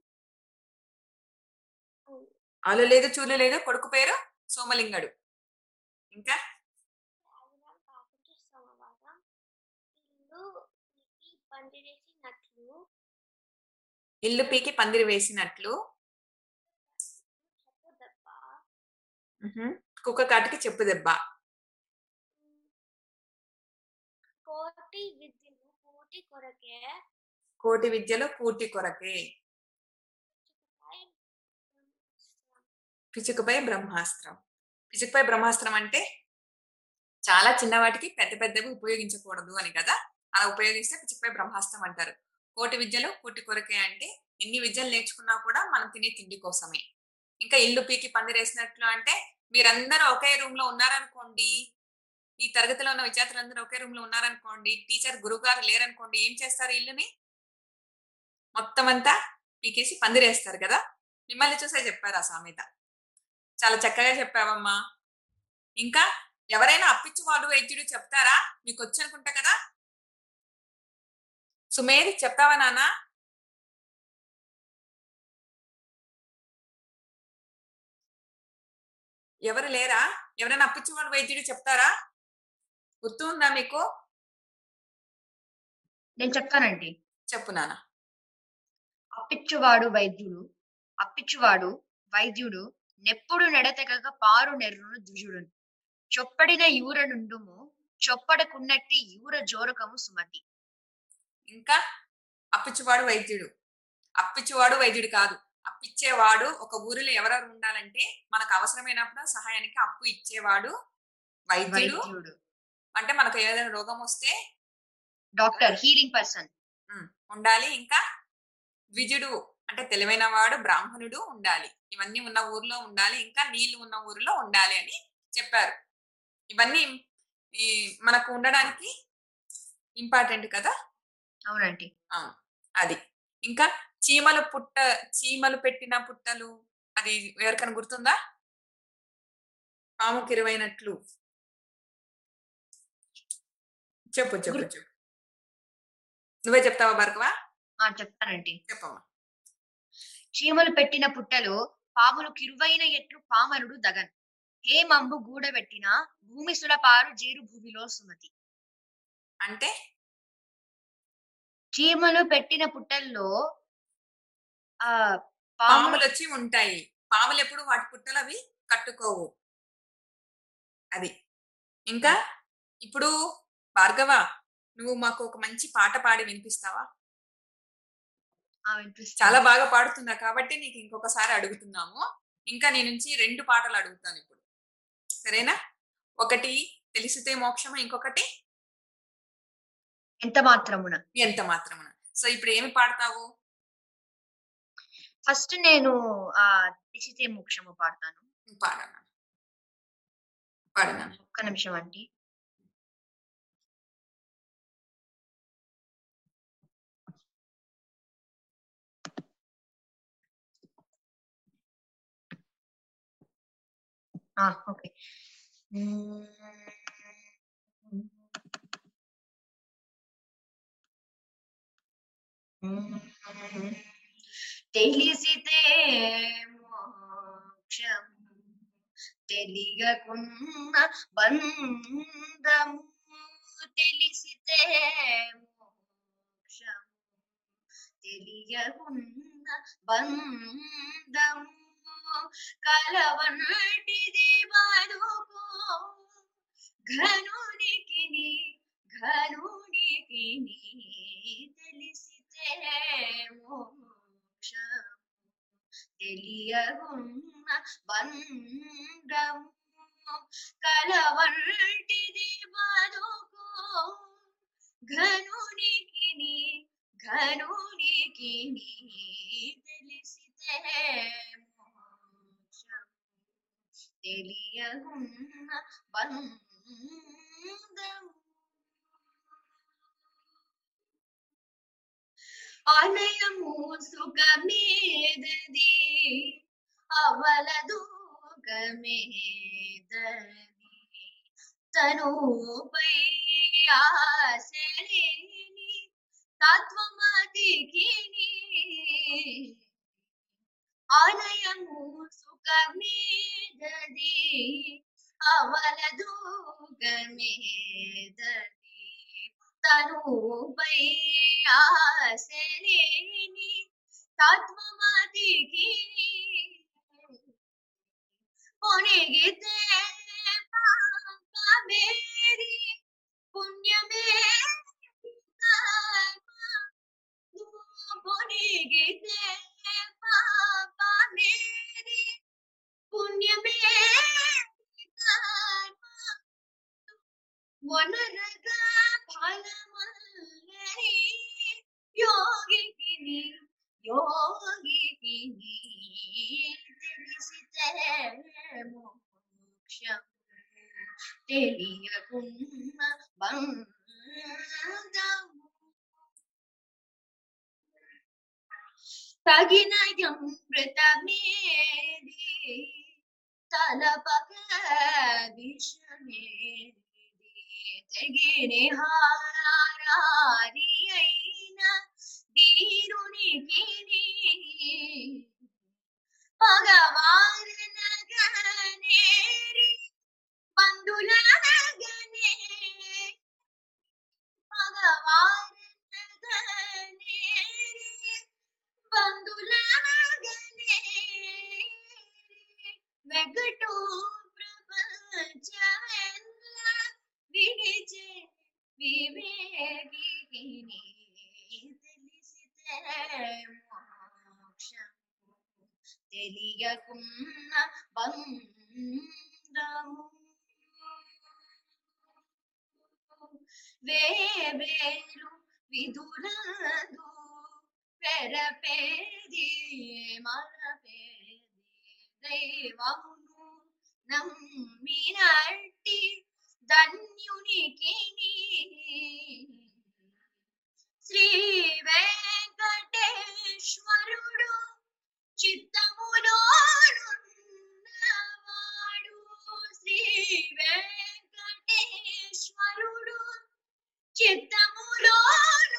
ఆలు లేదు చూలు లేదు కొడుకు పేరు సోమలింగడు. ఇంకా? సోమవారం. ఇల్లు పీకి పందిరేసినట్లు ఇల్లు పీకి పందిరి వేసినట్లు. కుక్క కాటికి చెప్పు దెబ్బ. కోటి కోటి కొరకే? కోటి విద్యలో కూటి కొరకే. పిచుకపై బ్రహ్మాస్త్రం. పిచుకపై బ్రహ్మాస్త్రం. అంటే చాలా చిన్న వాటికి పెద్ద పెద్దవి ఉపయోగించకూడదు అని కదా? అలా ఉపయోగిస్తే పిచుకపై బ్రహ్మాస్త్రం అంటారు. కోటి విద్యలు కూటి కొరకే అంటే ఎన్ని విద్యలు నేర్చుకున్నా కూడా మనం తినే తిండి కోసమే. ఇంకా ఇల్లు పీకి పందిరేసినట్లు అంటే మీరందరూ ఒకే రూమ్లో ఉన్నారనుకోండి ఈ తరగతిలో ఉన్న విద్యార్థులందరూ ఒకే రూమ్లో ఉన్నారనుకోండి టీచర్ గురువు గారు లేరనుకోండి ఏం చేస్తారు ఇల్లుని? మొత్తం అంతా పీకేసి పందిరేస్తారు కదా? మిమ్మల్ని చూసే చెప్పారు ఆ సామెత. చాలా చక్కగా చెప్పావమ్మా. ఇంకా ఎవరైనా అప్పించువాడు వైద్యుడు చెప్తారా? మీకు వచ్చనుకుంటా కదా? సుమేర్ చెప్తావా నానా ఎవరు లేరా? ఎవరైనా అప్పించువాడు వైద్యుడు చెప్తారా? గుర్తు ఉందా మీకు? నేను చెప్తానండి. చెప్పు నాన్న. అప్పిచ్చువాడు వైద్యుడు అప్పిచ్చువాడు వైద్యుడు నెప్పుడు నెడతెగక పారు నెర్రును ద్విజుడును చొప్పడిన యూర నుండుము చొప్పడకున్నట్టి యూర జోరకము సుమతి. ఇంకా అప్పిచ్చువాడు వైద్యుడు. అప్పిచ్చువాడు వైద్యుడు కాదు. అప్పిచ్చేవాడు ఒక ఊరిలో ఎవరెవరు ఉండాలంటే మనకు అవసరమైనప్పుడు సహాయానికి అప్పు ఇచ్చేవాడు వైద్యుడు. అంటే మనకు ఏదైనా రోగం వస్తే డాక్టర్ హీలింగ్ పర్సన్. ఉండాలి. ఇంకా ద్విజుడు అంటే తెలివైన వాడు బ్రాహ్మణుడు ఉండాలి. ఇవన్నీ ఉన్న ఊర్లో ఉండాలి. ఇంకా నీళ్ళు ఉన్న ఊరిలో ఉండాలి అని చెప్పారు. ఇవన్నీ ఈ మనకు ఉండడానికి ఇంపార్టెంట్ కదా? అవునండి. అవును. అది. ఇంకా చీమలు పుట్ట చీమలు పెట్టిన పుట్టలు అది ఎవరికైనా గుర్తుందా? పాము కిరువైనట్లు చెప్పు చెప్పు చెప్పు. నువ్వే చెప్తావా భార్గవా? చెప్తానండి. చెప్పమ్మా. చీమలు పెట్టిన పుట్టలో పాములు కిరువైన ఎట్లు పామరుడు దగన్. హేమంబు గూడబెట్టిన భూమి సులపారు జేరు భూమిలో సుమతి. అంటే? చీమలు పెట్టిన పుట్టల్లో ఆ పాములు పాములు వచ్చి ఉంటాయి. పాములు ఎప్పుడు వాటి పుట్టలు అవి కట్టుకోవు. అది. ఇంకా? ఇప్పుడు భార్గవ నువ్వు మాకు ఒక మంచి పాట పాడి వినిపిస్తావా. చాలా బాగా పాడుతున్నా కాబట్టి నీకు ఇంకొకసారి అడుగుతున్నాము. ఇంకా నీ నుంచి రెండు పాటలు అడుగుతాను ఇప్పుడు. సరేనా? ఒకటి తెలిసితే మోక్షము? ఇంకొకటి? ఎంత మాత్రమున? ఎంత మాత్రమున? సో ఇప్పుడు ఏమి పాడతావు? ఫస్ట్ నేను ఆ తెలిసితే మోక్షము పాడతాను. పాడనా? పాడనా? ఒక్క నిమిషం అండి ఆ, ఓకే తెలిసితే మోక్షం తెలియకున్న బంధము తెలిసితే మోక్షం తెలియకున్న బంధము కలవనటిది బతుకు ఘనునికి ఘనునికి తెలిసితే మోక్షం తెలియకున్న బంధము. కలవంటిది బతుకు ఘనునికి ఘనునికి తెలిసితే మోక్షం తెలియకున్న బంధము ఆలయము సుఖమేదది అవలదు గమేదది తనుపై ఆశలేని ಆಲಯವು ಸುಖ ಮೇದದಿ ಅವಲದು ಮೇದದಿ ತನು ಬೈಯಾಸನೇನಿ ತಾತ್ಮಮದಿಗೆ ಕೊನೆಗಿದೆ ಪಾಪ ಮೇರಿ ಪುಣ್ಯ ಮೇರಿ ಕರ್ಮ ಕೊನೆಗಿದೆ ಒನರಗ ಫಲಮಲ್ಲರಿ ಯೋಗಿಗೆ ನೀ ಯೋಗಿಗೆ ನೀ ತಿಳಿಸಿತೆ ಮೋಕ್ಷ ತಿಳಿಯ ಕುಂಭ ಬಂದವು తగిన అమృతమేది తలపక విషమేది తెగిని హారారి అయిన దీరునికి పగవారనగనేరి బంధులనగనే పగవారనగనేరి బంధులనగనే వెగటు ప్రపంచమెల్ల విడిచే వివేకిని తెలిసితే మోక్షం తెలియకున్న బంధము వేవేరు విధులందు పెరపేది మరపేది దైవమును నమ్మినట్టి ధన్యునికి శ్రీ వెంకటేశ్వరుడు చిత్తములోనున్నవాడు శ్రీ వెంకటేశ్వరుడు చిత్తములోనున్నవాడు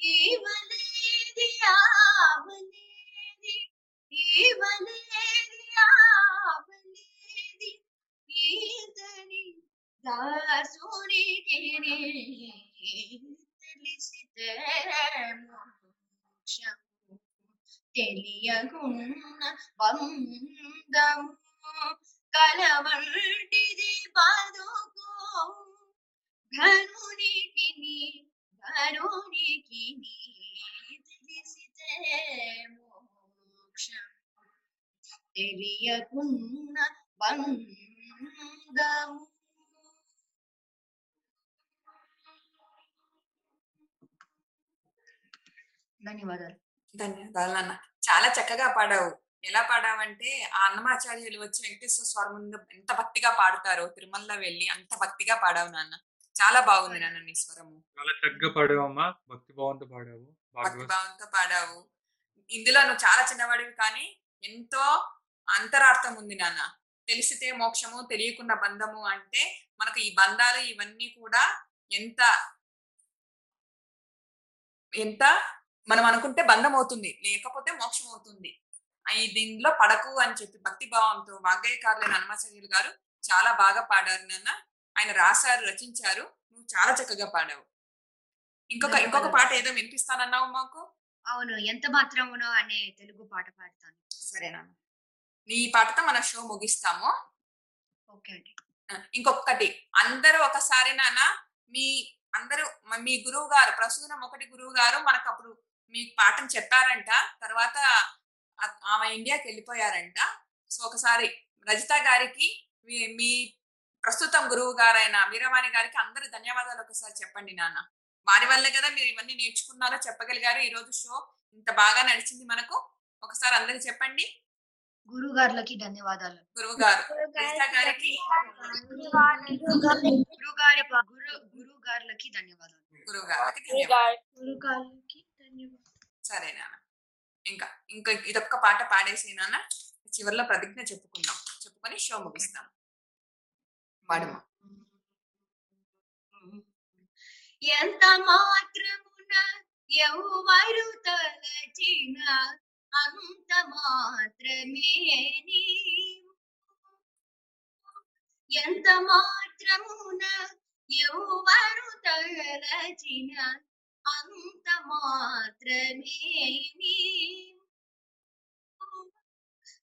ఈవలేది ఆవలేది ఈవలేది ఆవలేది ఈతని కరుణికి మోక్షం తెలియకున్న బంధము ధన్యవాదాలు ధన్యవాదాలు నాన్న చాలా చక్కగా పాడావు. ఎలా పాడావంటే ఆ అన్నమాచార్యులు వచ్చి వెంకటేశ్వర స్వామి ఎంత భక్తిగా పాడుతారో తిరుమలలో వెళ్ళి అంత భక్తిగా పాడావు నాన్న. చాలా బాగుంది నాన్న నీ స్వరము. చాలా చక్కగా పాడావమ్మా. భక్తి భావంతో పాడావు. భక్తి భావంతో పాడావు. ఇందులో నువ్వు చాలా చిన్నవాడివి కానీ ఎంతో అంతరార్థం ఉంది నాన్న. తెలిసితే మోక్షము తెలియకుండా బంధము అంటే మనకు ఈ బంధాలు ఇవన్నీ కూడా ఎంత ఎంత మనం అనుకుంటే బంధం అవుతుంది. లేకపోతే మోక్షం అవుతుంది. ఈ దీనిలో పడకు అని చెప్పి భక్తి భావంతో వాగ్గేయకారులైన హనుమాచార్యులు గారు చాలా బాగా పాడారు నాన్న. ఆయన రాశారు రచించారు. నువ్వు చాలా చక్కగా పాడావు. ఇంకొక ఇంకొక పాట ఏదో వినిపిస్తానన్నావు మాకు? అవును. ఎంత మాత్రమునో అనే తెలుగు పాట పాడతాను. సరేనా నీ పాటతో మన షో ముగిస్తాము. ఓకే అండి. ఇంకొకటి. అందరూ ఒకసారి నాన్న మీ అందరూ మ- గురువు గారు ప్రసూనం ఒకటి గురువు గారు మనకు అప్పుడు మీ పాఠం చెప్పారంట. తర్వాత ఆమె ఇండియాకి వెళ్ళిపోయారంట. సో ఒకసారి రజిత గారికి మీ- మీ ప్రస్తుతం గురువు గారైన వీరవాణి గారికి అందరూ ధన్యవాదాలు ఒకసారి చెప్పండి నాన్న. వారి వల్లే కదా మీరు ఇవన్నీ నేర్చుకున్నారో చెప్పగలిగారు ఈ రోజు షో ఇంత బాగా నడిచింది మనకు. ఒకసారి అందరికి చెప్పండి. గురువు గారులకి ధన్యవాదాలు. గురువు గారు గారికి గురువు గారి గురు గురువు గారులకి ధన్యవాదాలు. గురువు గారికి సరే నాన్న. ఇంకా ఇంకా ఇదొక్క పాట పాడేసి నాన్న. చివరిలో ప్రతిజ్ఞ చెప్పుకుందాం. చెప్పుకొని షో ముగిస్తాం. పాడమ్మా ఎంత మాత్రమున ఎవరు తలచిన అంత మాత్రమే నీవు ఎంత మాత్రమున ఎవరు తలచిన అంత మాత్రమే నీవు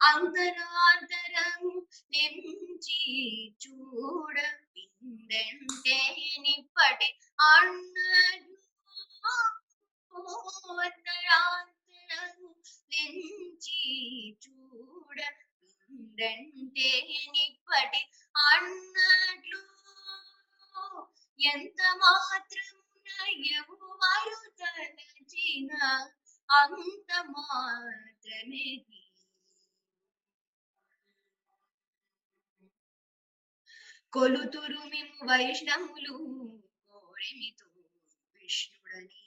అంతరాంతరం నించి చూడ విందంటే నిప్పటి అన్నడు అంతరాంతరం నించి చూడ విందంటే నిప్పటి అన్నట్లు ఎంత మాత్రమున ఎవరు తలచిన అంత మాత్రమే కొలుతురు మేము వైష్ణవులు. కోరిమితో విష్ణుడని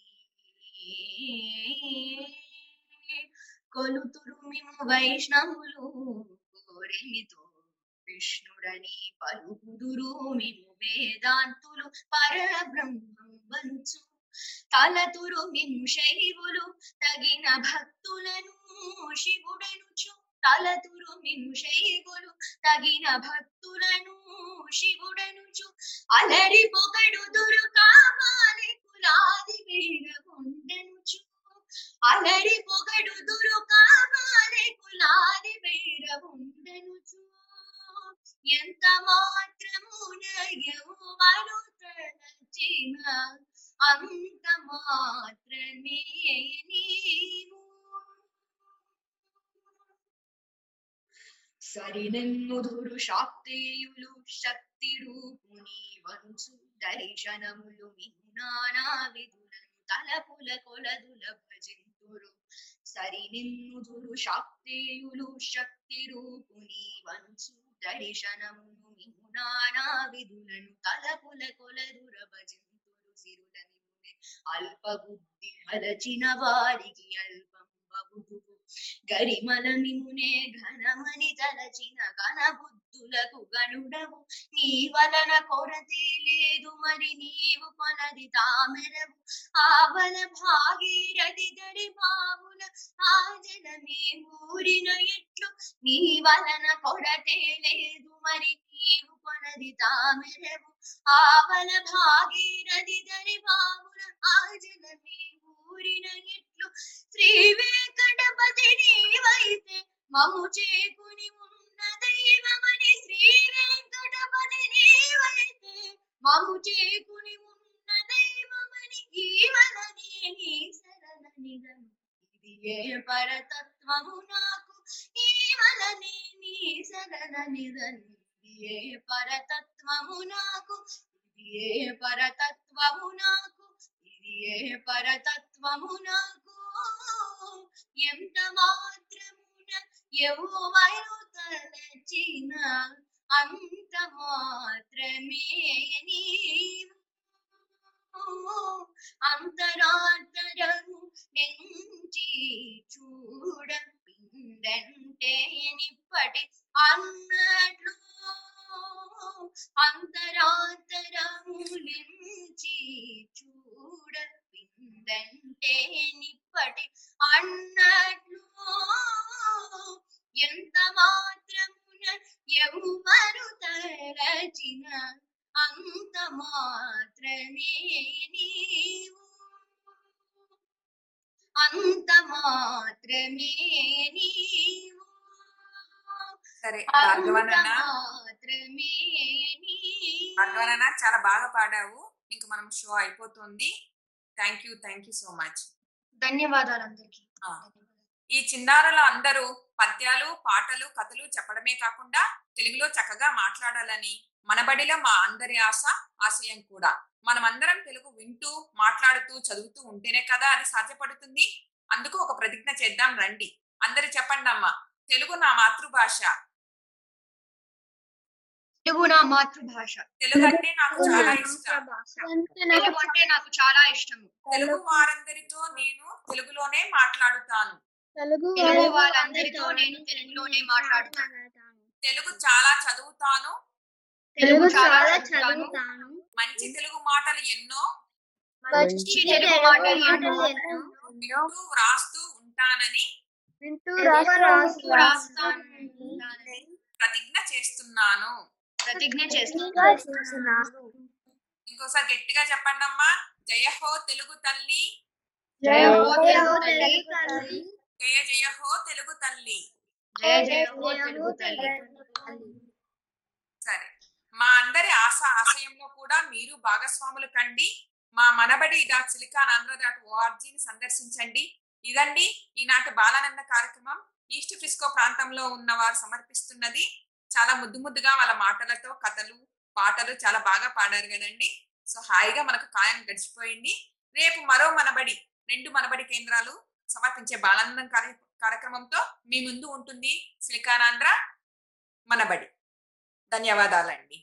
కొలుతురు మేము వైష్ణవులు. కోరిమితో విష్ణుడని పలుకుదురు మేము వేదాంతులు. పరబ్రహ్మం వంచు తలతురు మేము శైవులు. తగిన భక్తులను శివుడనుచు. తలతురు మేము తగిన భక్తులను శివుడనుచు. అలరి పొగడు దురు కామాలి కులాది వేగ అలరి పొగడు దురు కామాలి కులాది వేగ ఉండనుచు ఎంత మాత్రమున ఎవరు తలచిన అంత మాత్రమే నీవు. సరినెన్నుదురు శాక్తేయులు శక్తి రూపుని వంచు దర్శనములు మిన్నానా విధులను తలపుల కొలదుల భజింతురు. సరినెన్నుదురు శాక్తేయులు శక్తి రూపుని వంచు దర్శనములు మిన్నానా విధులను తలపుల కొలదుల భజింతురు. సిరుల నిమునే అల్ప బుద్ధి వారికి అల్పం బబుదువు గరిమల నిమునే ఘనమని తలచిన ఘన బుద్ధులకు గనుడవు. నీ వలన కొరతే లేదు మరి నీవు కొనది తామెరవు ఆవల భాగీరథి దడి బావుల ఆ జలమే ఊరిన ఎట్లు. నీ వలన కొరతే లేదు మరి నీవు కొనది తామెరవు ఆవల భాగీరథి దరి బావుల ఆ జలమే ఊరిన ఎట్లు? శ్రీ వెంకటపతి నీవైతే మము చేకుని ఉన్న దైవమని శ్రీ వెంకటపతి నీవైతే మము చేకుని ఉన్న దైవమని ఈవలనే నీ శరణ నిజము ఇది ఏ పరతత్వము నాకు? ఈవలనే నీ శరణ నిధని ఏ పరతత్వము నాకు? ఇది ఏ పరతత్వము నాకు? ఏ పరతత్వము నాకు ఎంత మాత్రమున ఎవరు తలచిన? అంత మాత్రమే నీవు. అంతరాంతరము నెంచి చూడ పిందంటే నిప్పటి అన్నట్లు అంతరాంతరములించి చూడ పిందంటే నిప్పటి అన్నట్లు ఎంత మాత్రమున ఎవరు తలచిన అంత మాత్రమే నీవు. అంత మాత్రమే నీవు. సరే భార్గవనన్న. చాలా బాగా పాడావు. ఇంక మనం షో అయిపోతుంది. Thank you thank you so much. ధన్యవాదాలు అందరికి. ఈ చిన్నారులు అందరూ పద్యాలు పాటలు కథలు చెప్పడమే కాకుండా తెలుగులో చక్కగా మాట్లాడాలని మనబడిలో మా అందరి ఆశ ఆశయం కూడా. మనమందరం తెలుగు వింటూ మాట్లాడుతూ చదువుతూ ఉంటేనే కదా అది సాధ్యపడుతుంది. అందుకు ఒక ప్రతిజ్ఞ చేద్దాం రండి. అందరు చెప్పండి అమ్మా తెలుగు నా మాతృభాష. తెలుగు నా మాతృభాష. తెలుగు అంటే నాకు చాలా ఇష్టం. తెలుగు అంటే నాకు చాలా ఇష్టము. తెలుగు వారందరితో నేను తెలుగులోనే మాట్లాడుతాను. తెలుగు తెలుగు వాళ్ళందరితో నేను తెలుగులోనే మాట్లాడుతాను. తెలుగు చాలా చదువుతాను. తెలుగు చాలా చదువుతాను. చదువుతాను. మంచి తెలుగు మాటలు ఎన్నో. మంచి తెలుగు మాటలు ఎన్నో. వింటూ వ్రాస్తూ ఉంటానని వింటూ రాస్తూ రాస్తాను ప్రతిజ్ఞ చేస్తున్నాను. ప్రతిజ్ఞ చేస్తున్నాను ఇంకోసారి గట్టిగా చెప్పండి అమ్మా. జయ హో తెలుగు తల్లి. జయ హో తెలుగు తల్లి. జయ జయ హో తెలుగు తల్లి. జయ జయ హో తెలుగు తల్లి. సరే. మా అందరి ఆశ ఆశయంలో కూడా మీరు భాగస్వాములు కండి. మా Manabadi dot silicon Andhra dot ఓఆర్జీని సందర్శించండి. ఇదండి ఈనాటి బాలానంద కార్యక్రమం. ఈస్ట్ ఫ్రిస్కో ప్రాంతంలో ఉన్న వారు సమర్పిస్తున్నది. చాలా ముద్దు ముద్దుగా వాళ్ళ మాటలతో కథలు పాటలు చాలా బాగా పాడారు కదండి. సో హాయిగా మనకు కాయం గడిచిపోయింది. రేపు మరో మనబడి రెండు మనబడి కేంద్రాలు సమర్పించే బాలానందం కార్య కార్యక్రమంతో మీ ముందు ఉంటుంది శ్రీకానాంధ్ర మనబడి. ధన్యవాదాలండి.